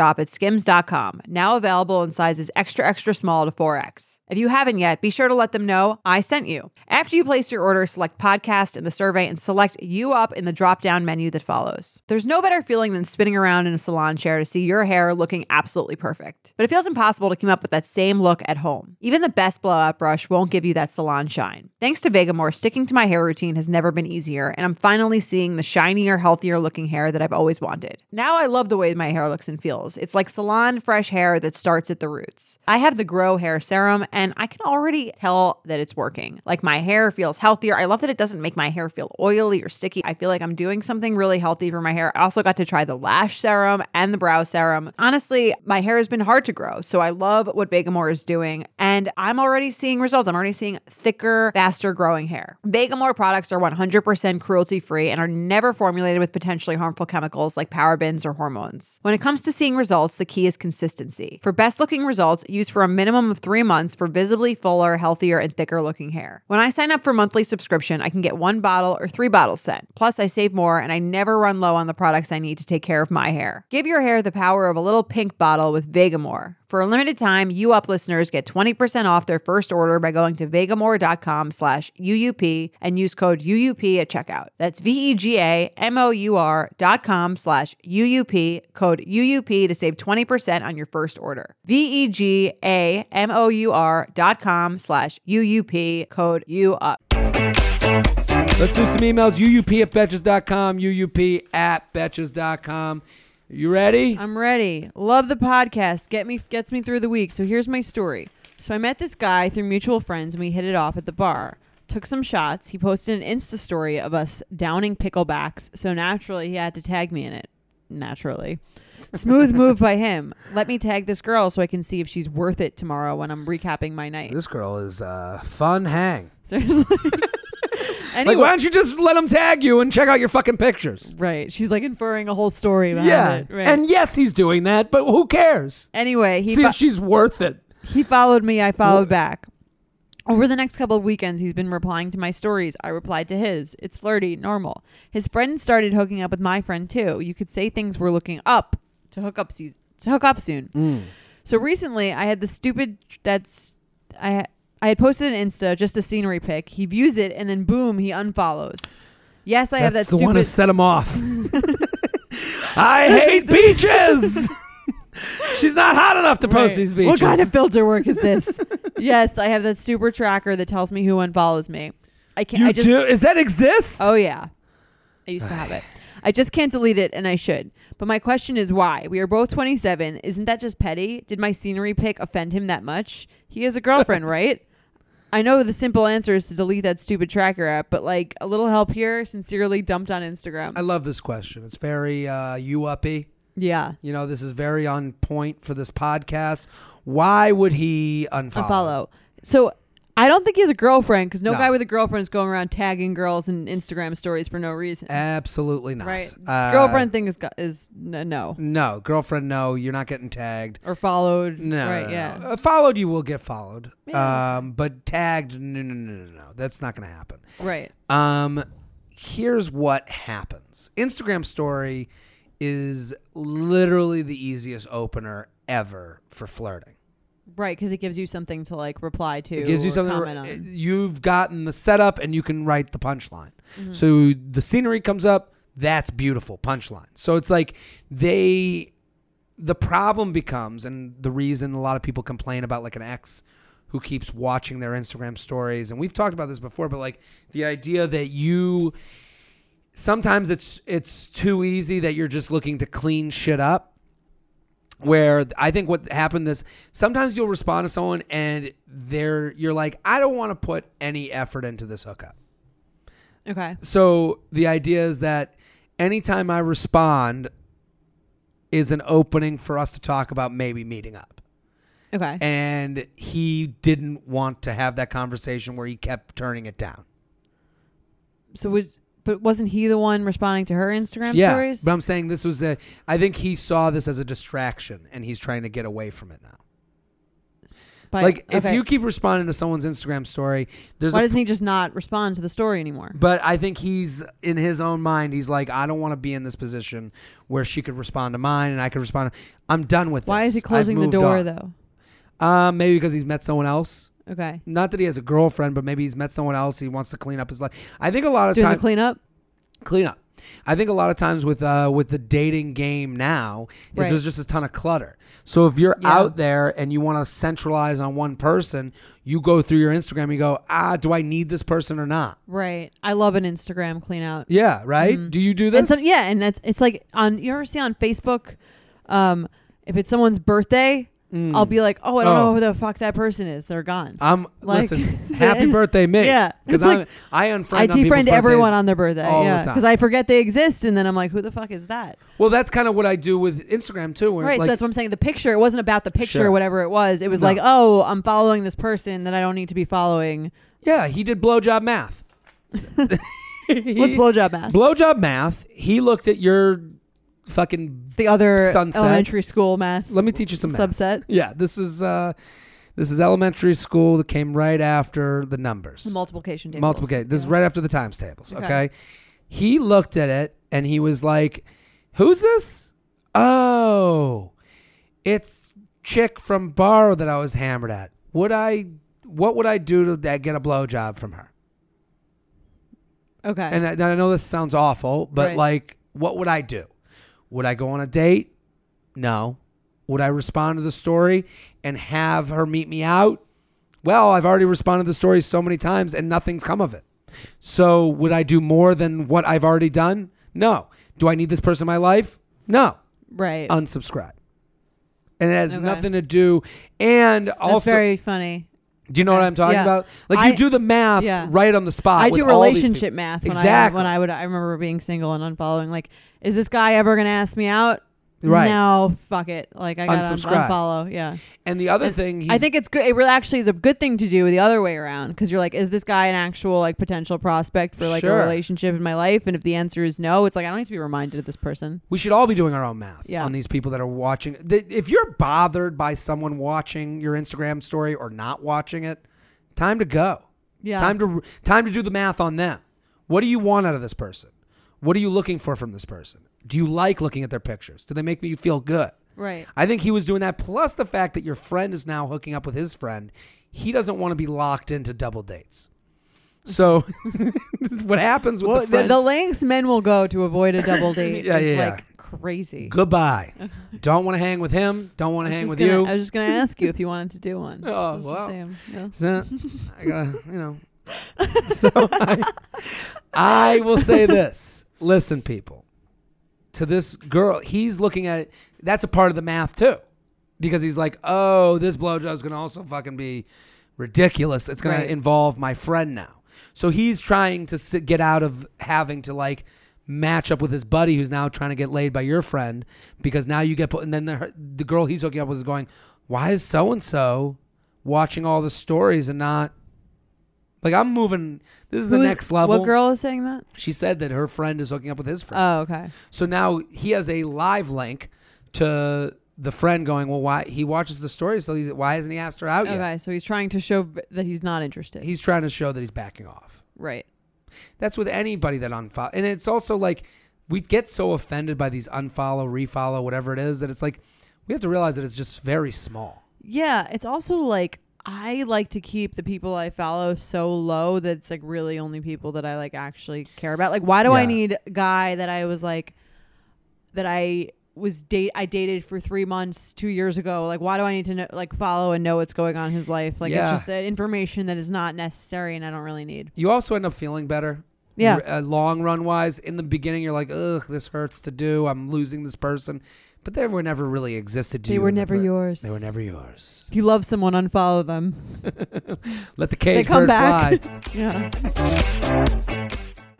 at skims.com, now available in sizes extra, extra small to 4X. If you haven't yet, be sure to let them know I sent you. After you place your order, select podcast in the survey and select you up in the drop down menu that follows. There's no better feeling than spinning around in a salon chair to see your hair looking absolutely perfect. But it feels impossible to come up with that same look at home. Even the best blowout brush won't give you that salon shine. Thanks to Vegamour, sticking to my hair routine has never been easier, and I'm finally seeing the shinier, healthier looking hair that I've always wanted. Now I love the way my hair looks and feels. It's like salon fresh hair that starts at the roots. I have the Grow Hair Serum, and I can already tell that it's working. Like my hair feels healthier. I love that it doesn't make my hair feel oily or sticky. I feel like I'm doing something really healthy for my hair. I also got to try the lash serum and the brow serum. Honestly, my hair has been hard to grow, so I love what Vegamour is doing, and I'm already seeing results. I'm already seeing thicker, faster growing hair. Vegamour products are 100% cruelty free and are never formulated with potentially harmful chemicals like parabens or hormones. When it comes to seeing results, the key is consistency. For best looking results, use for a minimum of three months for visibly fuller, healthier, and thicker looking hair. When I sign up for monthly subscription, I can get one bottle or three bottles sent. Plus, I save more and I never run low on the products I need to take care of my hair. Give your hair the power of a little pink bottle with Vegamour. For a limited time, you up listeners get 20% off their first order by going to vegamour.com slash UUP and use code UUP at checkout. That's E V-E-G-A-M-O-U-R dot com slash UUP, code UUP to save 20% on your first order. V-E-G-A-M-O-U-R dot com slash UUP, code UUP. Let's do some emails. UUP at betches.com. UUP at betches.com. You ready? I'm ready. Love the podcast. Get me gets me through the week. So here's my story. So I met this guy through mutual friends and we hit it off at the bar. Took some shots. He posted an Insta story of us downing picklebacks. So naturally he had to tag me in it. Naturally. Smooth move by him. Let me tag this girl so I can see if she's worth it tomorrow when I'm recapping my night. This girl is uh, fun hang. Seriously. [laughs] anyway, Like, why don't you just let them tag you and check out your fucking pictures? right. She's like inferring a whole story behind Yeah. it. Right. And yes, he's doing that, but who cares? anyway, he See fo- if she's worth it. He followed me, I followed back. Over the next couple of weekends, he's been replying to my stories. I replied to his. It's flirty, normal. His friend started hooking up with my friend too. You could say things were looking up to hook up season, to hook up soon. Mm. So recently, I had the stupid that's I I had posted an Insta just a scenery pic. He views it and then boom, he unfollows. Yes, I have that That's the stupid. one to set him off. [laughs] I hate beaches. She's not hot enough to post Right. these beaches. What kind of filter work is this? yes, I have that super tracker that tells me who unfollows me. I can't. you I just do? Is that exist? Oh yeah. I used to have it. [sighs] I just can't delete it and I should. But my question is why? We are both 27. Isn't that just petty? Did my scenery pic offend him that much? He has a girlfriend, [laughs] right? I know the simple answer is to delete that stupid tracker app, but like a little help here, sincerely dumped on Instagram. I love this question. It's very uh, you uppy. yeah. You know, this is very on point for this podcast. Why would he unfollow? Unfollow. So I don't think he has a girlfriend because no, No. guy with a girlfriend is going around tagging girls in Instagram stories for no reason. Absolutely not. right. Uh, girlfriend thing is is no No, girlfriend. No, you're not getting tagged. or followed. No, Right. no. yeah. Uh, followed, you will get followed. Yeah. Um, but tagged, no, no, no, no, no. That's not going to happen. Right. Um, here's what happens. Instagram story is literally the easiest opener ever for flirting. Right, because it gives you something to like reply to. It gives you something. comment to- on. You've gotten the setup, and you can write the punchline. Mm-hmm. So the scenery comes up. That's beautiful punchline. So it's like they. The problem becomes, and the reason a lot of people complain about like an ex who keeps watching their Instagram stories, and we've talked about this before, but like the idea that you sometimes it's it's too easy that you're just looking to clean shit up where I think what happened is sometimes you'll respond to someone and they're you're like I don't want to put any effort into this hookup. Okay. So the idea is that anytime I respond is an opening for us to talk about maybe meeting up. Okay. And he didn't want to have that conversation where he kept turning it down. so was but wasn't he the one responding to her Instagram yeah, stories? but I'm saying this was a. I think he saw this as a distraction, and he's trying to get away from it now. By- like if you keep responding to someone's Instagram story, there's why doesn't he just not respond to the story anymore? But I think he's in his own mind. He's like, I don't want to be in this position where she could respond to mine and I could respond. I'm done with Why this. is he closing the door on." though? Um, maybe because he's met someone else. Okay. Not that he has a girlfriend, but maybe he's met someone else. He wants to clean up his life. I think a lot He's of doing the times clean up. Clean up. I think a lot of times with uh with the dating game now is Right. there's just a ton of clutter. So if you're Yeah. out there and you want to centralize on one person, you go through your Instagram and you go, ah, do I need this person or not? Right. I love an Instagram clean out. Yeah, right. Mhm. Do you do And this? yeah, and that's it's like on you ever see on Facebook, um, if it's someone's birthday, Mm. I'll be like, oh, I don't Oh. know who the fuck that person is. They're gone. I'm Like- listen. [laughs] Happy birthday, me. Yeah, [laughs] because like- I unfriend. I defriend everyone on their birthday. all yeah, because I forget they exist, and then I'm like, who the fuck is that? Well, that's kind of what I do with Instagram too. Where Right. like, so that's what I'm saying. The picture, it wasn't about the picture Sure. or whatever it was. It was No. like, oh, I'm following this person that I don't need to be following. yeah, he did blowjob math. [laughs] What's blowjob math? blowjob math? He looked at your fucking. It's the other Sunset. elementary school math Let me teach you some math. subset. Yeah, this is uh, this is elementary school that came right after the numbers. The multiplication table. Multiplication. This is right after the times tables. Okay. Okay. He looked at it and he was like, "Who's this? Oh, it's chick from bar that I was hammered at, would I? What would I do to get a blowjob from her? Okay. And I, I know this sounds awful, but Right. like, what would I do? Would I go on a date? No. Would I respond to the story and have her meet me out? Well, I've already responded to the story so many times and nothing's come of it. So, would I do more than what I've already done? No. Do I need this person in my life? No. right. Unsubscribe. And it has Okay. nothing to do. And That's also, very funny. Do you know what. I'm talking Yeah. about? Like I- you do the math yeah. right on the spot. I with do relationship math when Exactly. I when I would I remember being single and unfollowing. Like, is this guy ever gonna ask me out? Right. Now, fuck it. Like I gotta Unsubscribe. unfollow. Yeah. And the other thing, he's, I think it's good. It really actually is a good thing to do the other way around because you're like, is this guy an actual like potential prospect for like Sure. a relationship in my life? And if the answer is no, it's like I don't need to be reminded of this person. We should all be doing our own math Yeah. on these people that are watching. If you're bothered by someone watching your Instagram story or not watching it, time to go. Yeah. Time to time to do the math on them. What do you want out of this person? What are you looking for from this person? Do you like looking at their pictures? Do they make you feel good? right. I think he was doing that. Plus the fact that your friend is now hooking up with his friend, he doesn't want to be locked into double dates. So [laughs] what happens with Well, the the, friend? the lengths men will go to avoid a double [laughs] date Yeah, is yeah, like crazy. Goodbye. [laughs] don't want to hang with him. Don't want to hang with gonna- you. I was just gonna ask you if you wanted to do one. Oh, well. yeah. So, I gotta, you know. So I, I will say this. Listen, people. To this girl, he's looking at that's a part of the math too, because he's like, oh, this blowjob's gonna also fucking be ridiculous. It's gonna Right. involve my friend now. So he's trying to sit, get out of having to like match up with his buddy who's now trying to get laid by your friend because now you get put and then the the girl he's hooking up with is going, why is so and so watching all the stories and not like I'm moving. This is the Who- next level. What girl is saying that? She said that her friend is hooking up with his friend. Oh, okay. so now he has a live link to the friend going, well, why he watches the story, so he's, why hasn't he asked her out yet? Okay, so he's trying to show v- that he's not interested. He's trying to show that he's backing off. right. That's with anybody that unfollow, and it's also like we get so offended by these unfollow, refollow, whatever it is that it's like we have to realize that it's just very small. Yeah, it's also like I like to keep the people I follow so low that it's like really only people that I like actually care about. Like why do I need a guy that I was like that I was date I dated for 3 months 2 years ago? Like why do I need to know like follow and know what's going on in his life? Like Yeah. it's just uh, information that is not necessary and I don't really need. You also end up feeling better. Yeah. R- uh, long run wise, in the beginning, you're like, ugh, this hurts to do. I'm losing this person. But they were never really existed to They you. were in the never yours. They were never yours. If you love someone, unfollow them. [laughs] Let the cage come bird back. fly. [laughs] Yeah.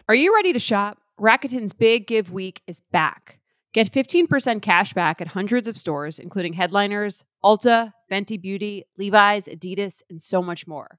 Are you ready to shop? Rakuten's Big Give Week is back. Get 15% cash back at hundreds of stores, including Headliners, Ulta, Fenty Beauty, Levi's, Adidas, and so much more.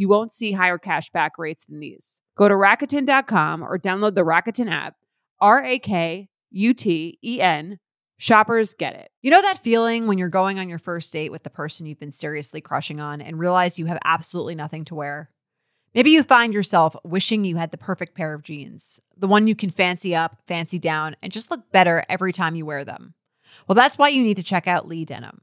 You won't see higher cashback rates than these. Go to Rakuten.com or download the Rakuten app. R A K U T E N. Shoppers get it. You know that feeling when you're going on your first date with the person you've been seriously crushing on and realize you have absolutely nothing to wear? Maybe you find yourself wishing you had the perfect pair of jeans, the one you can fancy up, fancy down, and just look better every time you wear them. Well, that's why you need to check out Lee Denim.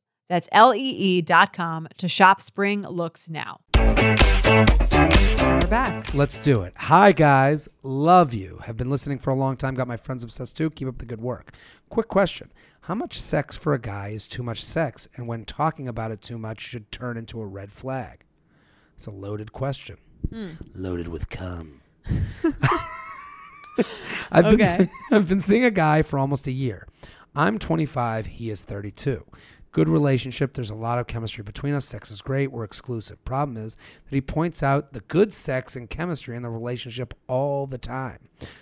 That's lee.com to shop spring looks now. We're back. Let's do it. Hi, guys. Love you. Have been listening for a long time. Got my friends obsessed too. Keep up the good work. Quick question How much sex for a guy is too much sex? And when talking about it too much, should turn into a red flag? It's a loaded question. Hmm. Loaded with cum. [laughs] I've been Okay. see- I've been seeing a guy for almost a year. I'm 25, he is 32. Good relationship. There's a lot of chemistry between us. Sex is great. We're exclusive. Problem is that he points out the good sex and chemistry in the relationship all the time.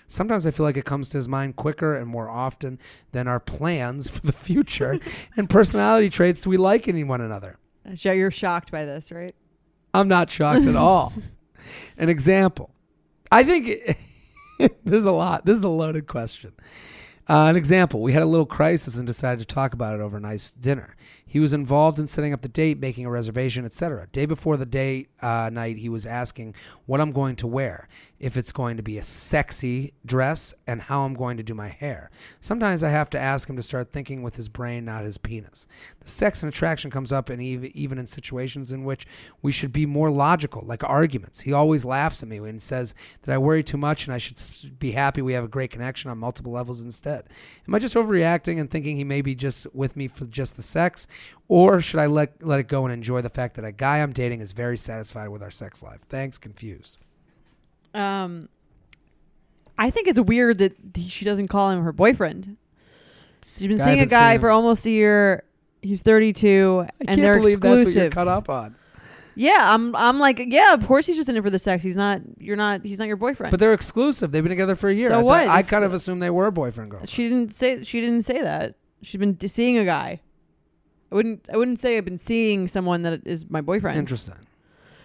Sometimes I feel like it comes to his mind quicker and more often than our plans for the future [laughs] and personality traits we like in one another. Uh, Joe, you're shocked by this, right? I'm not shocked at all. [laughs] An example. I think it, [laughs] there's a lot. This is a loaded question. Uh, an example. We had a little crisis and decided to talk about it over a nice dinner. He was involved in setting up the date, making a reservation, etc. Day before the date uh, night, he was asking what I'm going to wear, if it's going to be a sexy dress, and how I'm going to do my hair. Sometimes I have to ask him to start thinking with his brain, not his penis. The sex and attraction comes up, ev- even in situations in which we should be more logical, like arguments. He always laughs at me and says that I worry too much and I should be happy we have a great connection on multiple levels instead. Am I just overreacting and thinking he may be just with me for just the sex? Or should I let, let it go and enjoy the fact that a guy I'm dating is very satisfied with our sex life? Thanks, confused. Um, I think it's weird that she doesn't call him her boyfriend. She's been Guy seeing a guy seeing for almost a year. He's 32, I and can't they're believe exclusive. that's what you're caught up on. Yeah, I'm. I'm like, yeah, of course he's just in it for the sex. He's not. You're not. He's not your boyfriend. But they're exclusive. They've been together for a year. So I thought- what? I kind of assumed they were boyfriend girl. she didn't say. She didn't say that. She's been seeing a guy. I wouldn't. I wouldn't say I've been seeing someone that is my boyfriend. Interesting.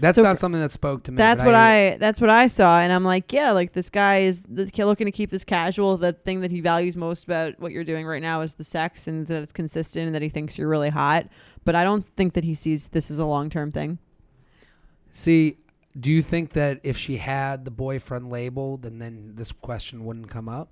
That's So not for- something that spoke to me. That's but what I, That's what I saw, and I'm like, yeah, like this guy is the, looking to keep this casual. The thing that he values most about what you're doing right now is the sex, and that it's consistent, and that he thinks you're really hot. But I don't think that he sees this as a long term thing. see. Do you think that if she had the boyfriend label, then then this question wouldn't come up?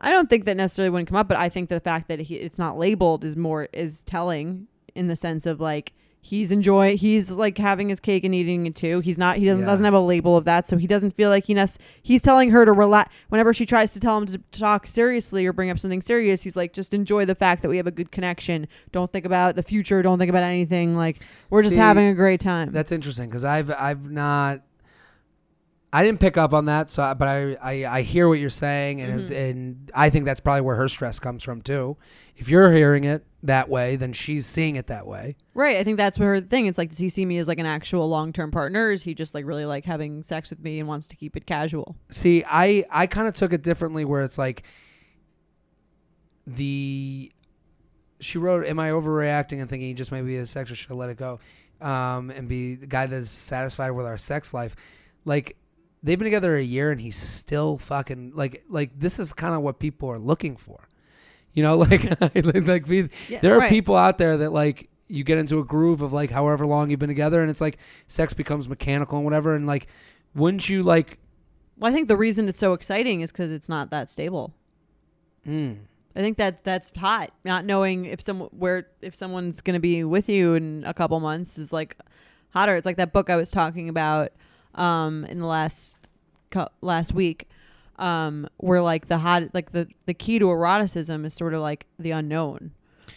I don't think that necessarily wouldn't come up, but I think the fact that he, it's not labeled is more is telling in the sense of like he's enjoy he's like having his cake and eating it too. He's not he doesn't Yeah. doesn't have a label of that, so he doesn't feel like he nec- he's telling her to relax whenever she tries to tell him to, to talk seriously or bring up something serious. He's like just enjoy the fact that we have a good connection. Don't think about the future. Don't think about anything. Like we're just having a great time. That's interesting because I've I've not. I didn't pick up on that, so but I, I I hear what you're saying, and if, and I think that's probably where her stress comes from too. If you're hearing it that way, then she's seeing it that way. Right. I think that's her thing. It's like, does he see me as like an actual long term partner? Is he just like really like having sex with me and wants to keep it casual? See, I I kind of took it differently, where it's like the she wrote, "Am I overreacting and thinking he just maybe is sex, or should I let it go?" Um, and be the guy that's satisfied with our sex life, like. They've been together a year and he's still fucking like like this is kind of what people are looking for, you know. [laughs] Like like, Yeah, there are right. people out there that like you get into a groove of like however long you've been together and it's like sex becomes mechanical and whatever and like wouldn't you like Well, I think the reason it's so exciting is because it's not that stable. mm, I think that that's hot. Not knowing if some where if someone's going to be with you in a couple months is like hotter. It's like that book I was talking about um, in the last last week, um, where like the hot like the the key to eroticism is sort of like the unknown.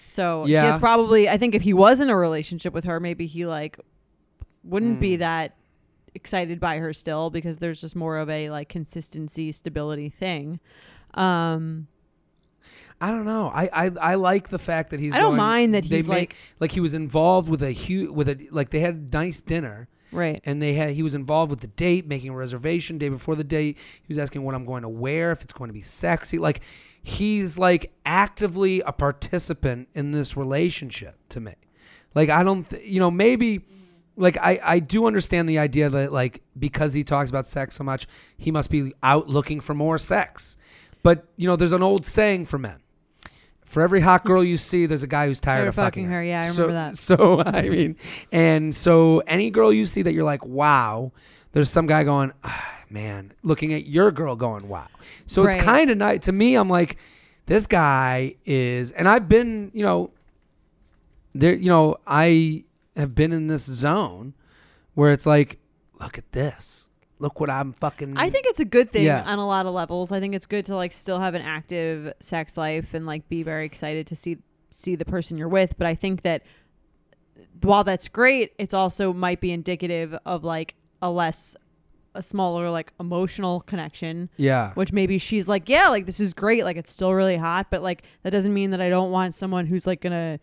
So Yeah. it's probably I think if he was in a relationship with her, maybe he like wouldn't be Mm. that excited by her still because there's just more of a like consistency stability thing. Um, I don't know. I, I I like the fact that he's. I don't going- mind that they he's make- like like he was involved with a huge with a like they had a nice dinner right. and they had he was involved with the date, making a reservation day before the date. He was asking what I'm going to wear, if it's going to be sexy. Like he's like actively a participant in this relationship to me. Like I don't, th- you know, maybe like I I do understand the idea that like because he talks about sex so much, he must be out looking for more sex. But you know, there's an old saying for men. For every hot girl you see, there's a guy who's tired Tired of fucking, fucking her. Yeah, I so, remember that. So [laughs] I mean, and so any girl you see that you're like, wow, there's some guy going, ah, man, looking at your girl going, wow. So Right. it's kind of nice to me. I'm like, this guy is, and I've been, you know, there, you know, I have been in this zone where it's like, look at this, look what I'm fucking. I think it's a good thing Yeah. on a lot of levels. I think it's good to like still have an active sex life and like be very excited to see see the person you're with. But I think that while that's great, it's also might be indicative of like a less a smaller like emotional connection yeah, which maybe she's like yeah like this is great like it's still really hot but like that doesn't mean that i don't want someone who's like gonna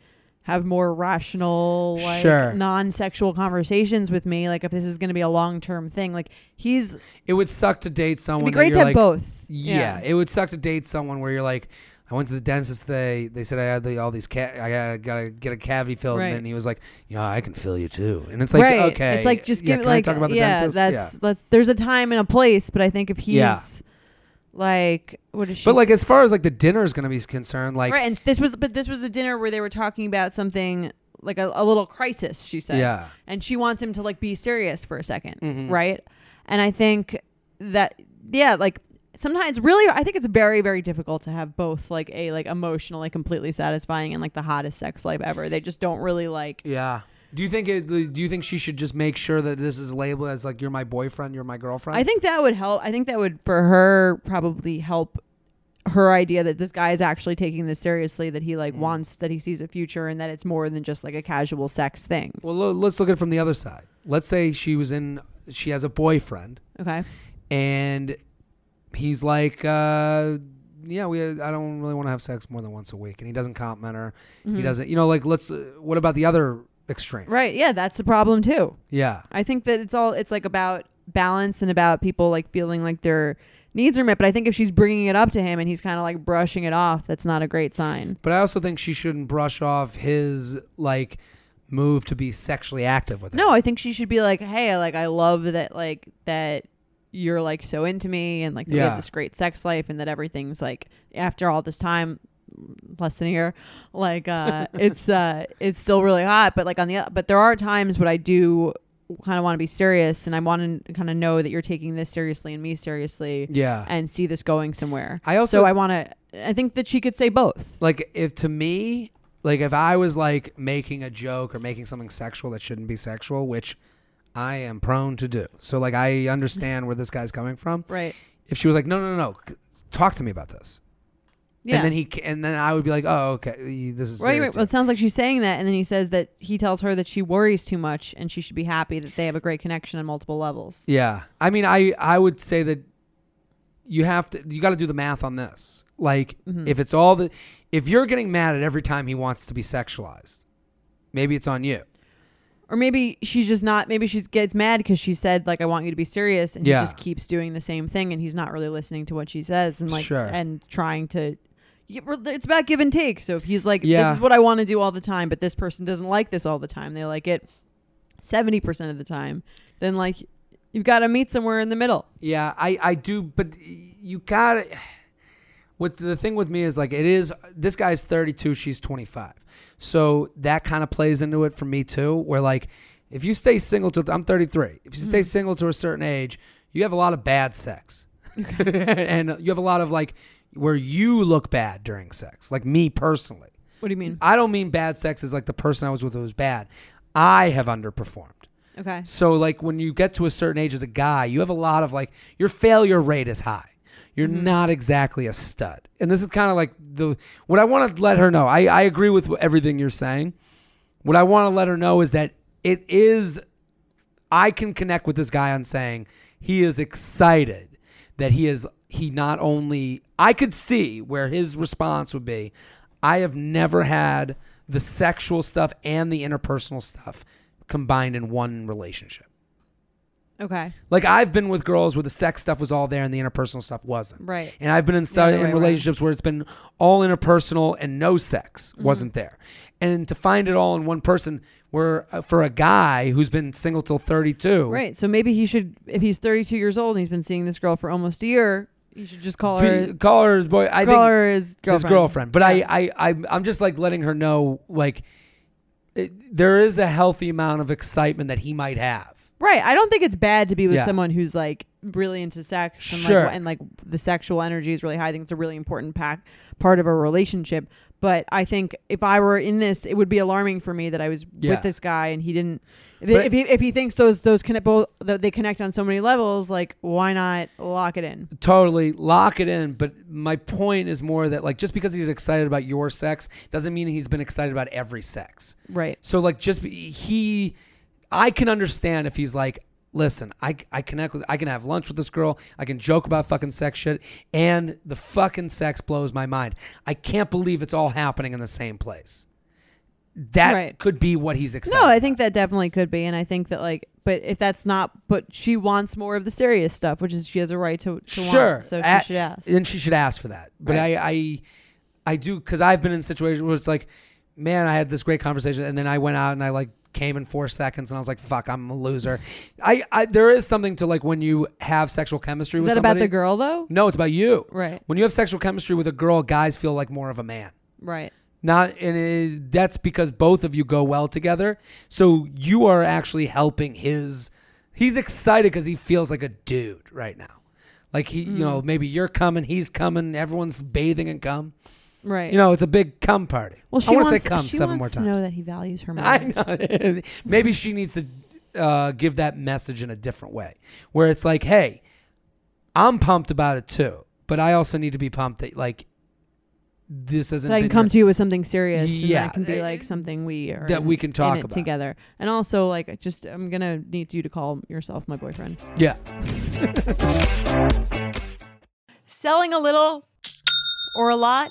have more rational like Sure. non-sexual conversations with me like if this is gonna be a long-term thing like he's it would suck to date someone. it'd be great to have like, both Yeah, it would suck to date someone where you're like, I went to the dentist today. They said I had the, all these ca- I gotta, gotta get a cavity filled, Right. and then he was like, you know, I can fill you too. And it's like, right okay, it's like just yeah, give I like talk about the yeah dentist? that's that's there's a time and a place but i think if he's Yeah. Like what is she But like as far as like the dinner is gonna be concerned, like right and this was but this was a dinner where they were talking about something like a, a little crisis she said yeah, and she wants him to like be serious for a 2nd Mhm. right and i think that yeah like sometimes really i think it's very very difficult to have both like a like emotionally completely satisfying and like the hottest sex life ever they just don't really like yeah. Do you think it? Do you think she should just make sure that this is labeled as like you're my boyfriend, you're my girlfriend? i think that would help i think that would for her probably help her idea that this guy is actually taking this seriously that he like Mm. wants that he sees a future and that it's more than just like a casual sex thing Well, lo- let's look at it from the other side. Let's say she was in, she has a boyfriend, okay and he's like, uh, yeah, we. I don't really want to have sex more than once a week, and he doesn't compliment her. He Mhm. doesn't, you know, like let's. Uh, what about the other extreme? right yeah that's the problem too Yeah, I think that it's all it's like about balance and about people like feeling like their needs are met. But I think if she's bringing it up to him and he's kind of like brushing it off, that's not a great sign. but I also think she shouldn't brush off his like move to be sexually active with her. No, I think she should be like, hey, like I love that like that you're like so into me and like that we Yeah. have this great sex life and that everything's like after all this time less than a year like uh [laughs] it's uh it's still really hot but like on the but there are times when i do kind of want to be serious and i want to kind of know that you're taking this seriously and me seriously Yeah. and see this going somewhere. I also so I want to. I think that she could say both. like if to me like if i was like making a joke or making something sexual that shouldn't be sexual which i am prone to do so like i understand where this guy's coming from Right. if she was like no no no no talk to me about this Yeah. and then he and then i would be like oh okay this is Right, right. Well, it sounds like she's saying that, and then he says that he tells her that she worries too much, and she should be happy that they have a great connection on multiple levels. yeah i mean i i would say that you have to you got to do the math on this like Mhm. if it's all the if you're getting mad at every time he wants to be sexualized maybe it's on you Or maybe she's just not. Maybe she gets mad because she said like, "I want you to be serious," and Yeah. he just keeps doing the same thing, and he's not really listening to what she says, and like, Sure. and trying to. Yeah, It's about give and take. So if he's like, Yeah. "This is what I want to do all the time," but this person doesn't like this all the time, they like it seventy percent of the time, then like you've got to meet somewhere in the middle. Yeah, I I do, but you got to What the thing with me is like it is. This guy's 32, she's 25, so that kind of plays into it for me too. Where like, if you stay single to I'm 33, if you stay Mhm. single to a certain age, you have a lot of bad sex, [laughs] and you have a lot of like where you look bad during sex. Like me personally, What do you mean? I don't mean bad sex is like the person I was with was bad. I have underperformed. Okay. So like when you get to a certain age as a guy, you have a lot of like your failure rate is high. You're Mhm. not exactly a stud. And this is kind of like the what I want to let her know. I, I agree with everything you're saying. What I want to let her know is that it is I can connect with this guy on saying he is excited that he is he not only I could see where his response would be I have never had the sexual stuff and the interpersonal stuff combined in one relationship. Okay. Like I've been with girls where the sex stuff was all there and the interpersonal stuff wasn't. Right. And I've been in stu- right, in right. relationships where it's been all interpersonal and no sex Mm-hmm. wasn't there. And to find it all in one person, Where uh, for a guy who's been single till 32, Right. So maybe he should, if he's 32 years old and he's been seeing this girl for almost a year, you should just call her. be- call her his boy. I call think her his his girlfriend. girlfriend. But Yeah. I, I, I, I'm just like letting her know, like, it, there is a healthy amount of excitement that he might have. Right. I don't think it's bad to be with Yeah. someone who's like really into sex and Sure. like and like the sexual energy is really high. I think it's a really important pack part of a relationship. But I think if I were in this, it would be alarming for me that I was Yeah. with this guy and he didn't. If, if he if he thinks those those connect both they connect on so many levels, like why not lock it in? Totally lock it in. But my point is more that like just because he's excited about your sex doesn't mean he's been excited about every sex. Right. So like just be- he, I can understand if he's like, listen, I I connect with, I can have lunch with this girl, I can joke about fucking sex shit, and the fucking sex blows my mind. I can't believe it's all happening in the same place. That Right. could be what he's excited. No, I about. think that definitely could be, and I think that like, but if that's not, but she wants more of the serious stuff, which is she has a right to, to sure. want. So A- she should ask. and she should ask for that. But Right. I, I, I do because I've been in situations where it's like, man, I had this great conversation, and then I went out and I like came in four seconds, and I was like, fuck, I'm a loser. I, I, there is something to like when you have sexual chemistry is with that somebody. about the girl though? No, it's about you. Right. When you have sexual chemistry with a girl, guys feel like more of a man. Right. Not and it, that's because both of you go well together. So you are actually helping his. He's excited because he feels like a dude right now. Like he, you Mm. know, maybe you're coming, he's coming, everyone's bathing and cum. Right. You know, it's a big cum party. well, she I want wants, to say cum she seven wants more to know that he values her [laughs] I manners. know. [laughs] maybe she needs to uh, give that message in a different way, where it's like, hey, I'm pumped about it too, but I also need to be pumped that like this isn't So I can come to you with something serious, and Yeah. that can be Uh, like something we are that in- we can talk in it about. together. And also, like, just I'm gonna need you to call yourself my boyfriend. yeah. [laughs] Selling a little or a lot?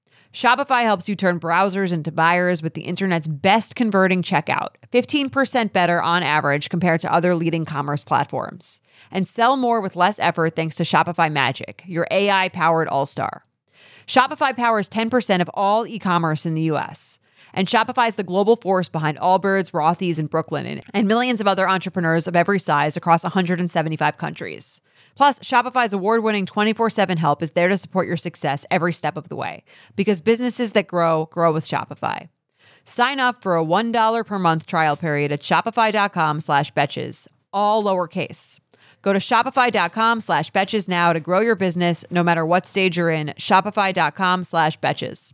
Shopify helps you turn browsers into buyers with the internet's best converting checkout, 15% better on average compared to other leading commerce platforms. And sell more with less effort thanks to Shopify Magic, your AI powered all star. Shopify powers 10% of all e commerce in the US. And Shopify is the global force behind Allbirds, Rothy's, and Brooklinen, and, millions of other entrepreneurs of every size across 175 countries. Plus, Shopify's award winning 24 7 help is there to support your success every step of the way because businesses that grow, grow with Shopify. Sign up for a $1 per month trial period at shopify.com slash betches, all lowercase. Go to shopify.com slash betches now to grow your business no matter what stage you're in. Shopify.com slash betches.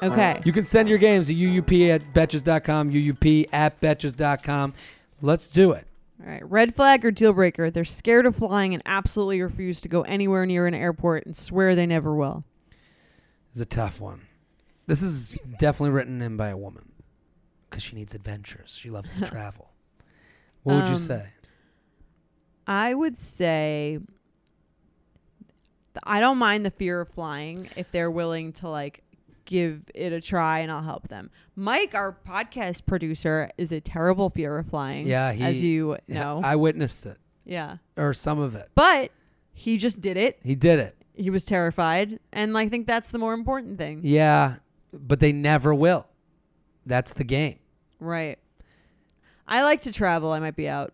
Okay. You can send your games to UUP at betches.com, UUP at betches.com. Let's do it. All right. Red flag or deal breaker? They're scared of flying and absolutely refuse to go anywhere near an airport and swear they never will. It's a tough one. This is definitely written in by a woman because she needs adventures. She loves to [laughs] travel. What would you Um, say? I would say I don't mind the fear of flying if they're willing to like give it a try and I'll help them. Mike, our podcast producer, is a terrible fear of flying. Yeah, he, as you [laughs] know. I witnessed it yeah. or some of it. But he just did it. He did it. He was terrified. And I think that's the more important thing. Yeah. but they never will. That's the game. Right. I like to travel. I might be out.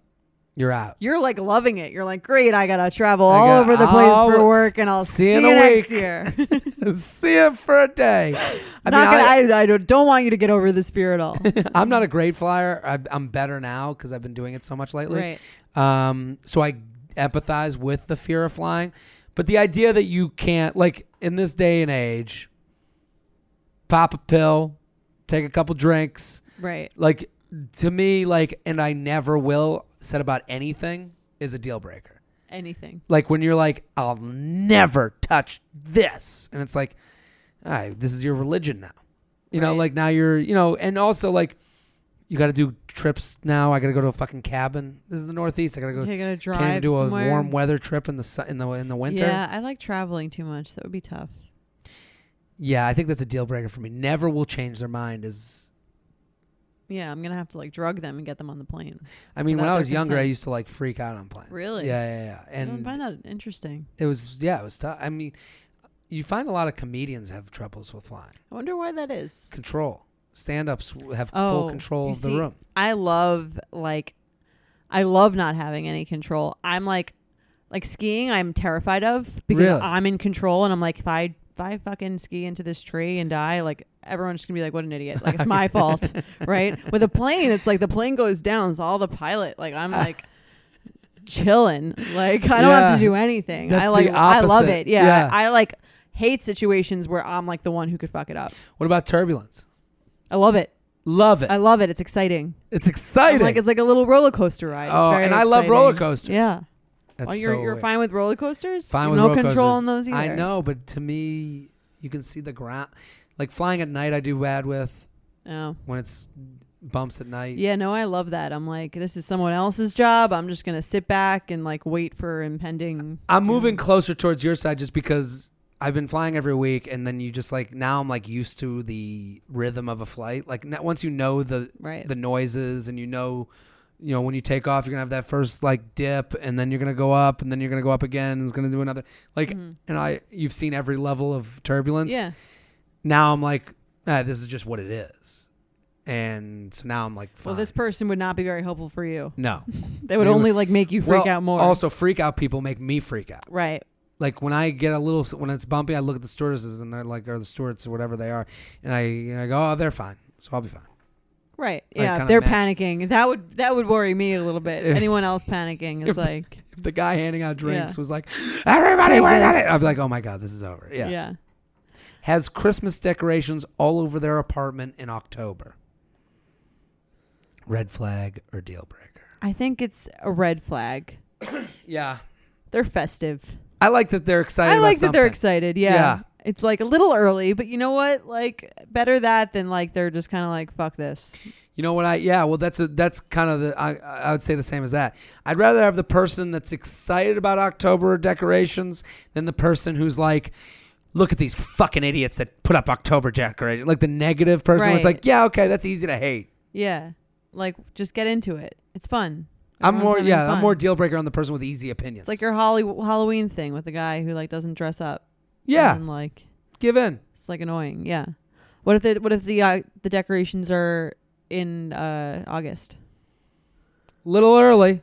You're out. You're like loving it. You're like, great. I gotta travel I all got- over the place for work, and I'll see see, you you in a next year. [laughs] See you for a day. [laughs] I not mean, I- gonna, I, I don't- want you to get over the at all. [laughs] I'm not a great flyer. I, I'm better now because I've been doing it so much lately. right. Um, so I empathize with the fear of flying, but the idea that you can't, like, in this day and age, pop a pill, take a couple drinks, Right. like to me, like, and I never will said about anything is a deal breaker. Anything. Like when you're like, I'll never touch this, and it's like, all right, this is your religion now. You know, like now you're, you know, and also like, you got to do trips now. I got to go to a fucking cabin. This is the Northeast. I got to go. You're gonna drive Can't do somewhere. a warm weather trip in the su- in the in the winter. Yeah, I like traveling too much. That would be tough. Yeah, I think that's a deal breaker for me. Never will change their mind. Is Yeah, I'm gonna have to like drug them and get them on the plane. I mean, when I was younger, I used to like freak out on planes. Really? Yeah, yeah, yeah. I And find that interesting. it was yeah, it was tough. I mean, you find a lot of comedians have troubles with flying. I wonder why that is. Control. Stand-ups have Oh, full control of the see, room. I love like I love not having any control. I'm like like skiing I'm terrified of because Really? I'm in control and I'm like if I if I fucking ski into this tree and die, like everyone's just gonna be like, What an idiot. Like it's my [laughs] fault. Right? With a plane, it's like the plane goes down, so all the pilot, like I'm like [laughs] chilling. Like I don't have to do anything. That's I like I love it. Yeah. Yeah. I like hate situations where I'm like the one who could fuck it up. What about turbulence? I love it. Love it. I love it. It's exciting. it's exciting. I'm like it's like a little roller coaster ride. It's Oh, and I love exciting. roller coasters. Yeah. That's oh, you're so you're weird. fine with roller coasters. Fine with no roller control coasters. on those either. I know, but to me, you can see the ground. Like flying at night, I do bad with Oh. when it's bumps at night. Yeah, no, I love that. I'm like, this is someone else's job. I'm just gonna sit back and like wait for impending. I'm doom. moving closer towards your side just because I've been flying every week, and then you just like now I'm like used to the rhythm of a flight. Like n- once you know the Right. the noises, and you know, you know when you take off, you're gonna have that first like dip, and then you're gonna go up, and then you're gonna go up again, and it's gonna do another like. Mhm. And I, you've seen every level of turbulence. Yeah. Now I'm like, ah, this is just what it is, and so now I'm like, fine. Well, this person would not be very helpful for you. no. [laughs] They would They would- only like make you freak Well, out more. Also, freak out people make me freak out. right. like when I get a little when it's bumpy, I look at the stewardesses and they're like, or the stewards or whatever they are, and I and I go, oh, they're fine, so I'll be fine. Right. Like, Yeah. kinda If they're match- panicking, that would that would worry me a little bit. If- Anyone else panicking is if- like, [laughs] If the guy handing out drinks Yeah. was like, everybody, Take wait a this. minute," I'd be like, oh my god, this is over. yeah. Yeah. Has Christmas decorations all over their apartment in October. Red flag or deal breaker? I think it's a red flag. [coughs] Yeah, They're festive. I like that they're excited. I like that they're excited. Yeah. Yeah. It's like a little early, but you know what? Like better that than like they're just kind of like fuck this. You know what I? Yeah, well, that's a that's kind of the I I would say the same as that. I'd rather have the person that's excited about October decorations than the person who's like, look at these fucking idiots that put up October decorations. Like the negative person. where It's like, yeah, okay, that's easy to hate. Yeah. Like just get into it. It's fun. I'm more yeah, I'm more deal breaker on the person with easy opinions. It's like your Holly Halloween thing with the guy who like doesn't dress up. yeah, And like give in. it's like annoying. Yeah. What if the what if the uh, the decorations are in uh August? Little early.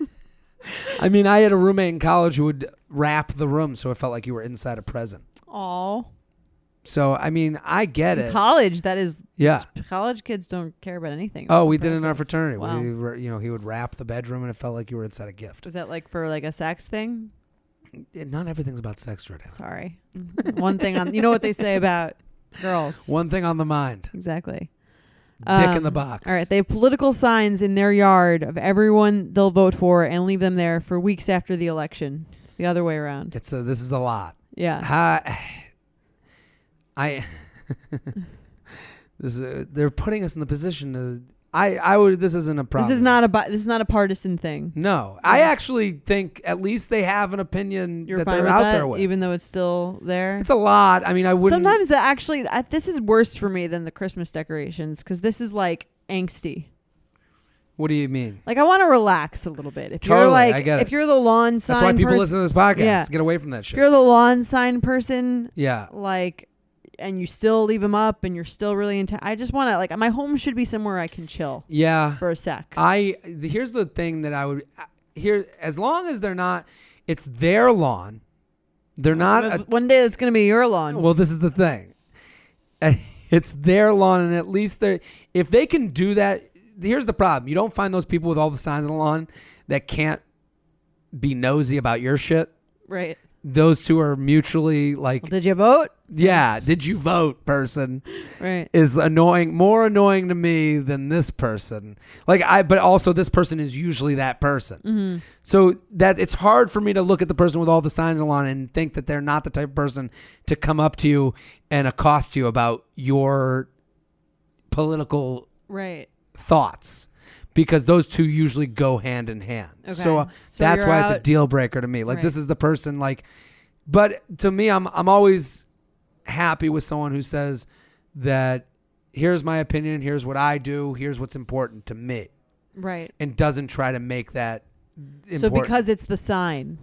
[laughs] I mean, I had a roommate in college who would wrap the room so it felt like you were inside a present. Oh. So I mean, I get In it. college, that is Yeah. college kids don't care about anything. Oh, That's we did it in our impressive. fraternity. Wow. We were, you know, he would wrap the bedroom, and it felt like you were inside a gift. Was that like for like a sex thing? It- not everything's about sex, Jordan. Sorry. One thing on you know what they say about girls. [laughs] One thing on the mind: Exactly. dick in the Um, box. All right, they have political signs in their yard of everyone they'll vote for and leave them there for weeks after the election. It's the other way around. It's a, this is a lot. Yeah. Ha- I. [laughs] this is they're putting us in the position to. I I would. This isn't a problem. This is not a this is not a partisan thing. No, I actually think at least they have an opinion You're that they're out that, there with. even though it's still there. it's a lot. I mean, I wouldn't. Sometimes that actually, I, this is worse for me than the Christmas decorations because this is like angsty. What do you mean? Like I want to relax a little bit. If you're like, I get if you're the lawn sign, That's why people listen to this podcast. Yeah. Get away from that shit. If you're the lawn sign person, yeah. like and you still leave them up and you're still really into I just want to like my home should be somewhere I can chill Yeah. for a sec. I here's the thing that I would uh, here as long as they're not it's their lawn. They're not a, One day it's going to be your lawn. well this is the thing. [laughs] It's their lawn and at least they're if they can do that here's the problem. You don't find those people with all the signs on the lawn that can't be nosy about your shit. right. Those two are mutually like Well, did you vote? yeah, did you vote person? Right. is annoying more annoying to me than this person like i but also this person is usually that person Mm-hmm. so that it's hard for me to look at the person with all the signs on and think that they're not the type of person to come up to you and accost you about your political Right. Thoughts because those two usually go hand in hand. So, uh, So that's why it's a deal breaker to me. Like this is the person like but to me I'm I'm always happy with someone who says that here's my opinion, here's what I do, here's what's important to me Right. and doesn't try to make that important. So because it's the sign.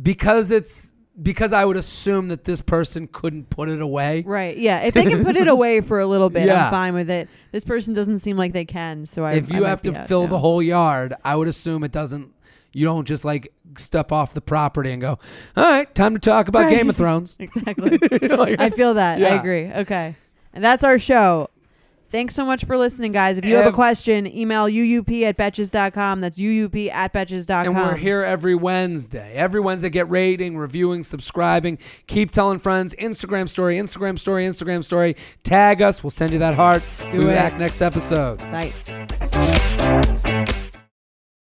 because it's because I would assume that this person couldn't put it away. Right. Yeah. If they can put [laughs] it away for a little bit, Yeah. I'm fine with it. This person doesn't seem like they can. So I. if I you might have to out, fill the whole yard, I would assume it doesn't. You don't just like step off the property and go, "All right, time to talk about Right. Game of [laughs] Thrones." Exactly. [laughs] Like, I feel that. I Yeah. agree. Okay. And that's our show. Thanks so much for listening, guys. If you have a question, email uup at betches.com. That's uup at betches.com. and we're here every Wednesday. Every Wednesday, get rating, reviewing, subscribing. Keep telling friends. Instagram story, Instagram story, Instagram story. Tag us. We'll send you that heart. Do be it. back next episode. Bye.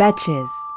Betches.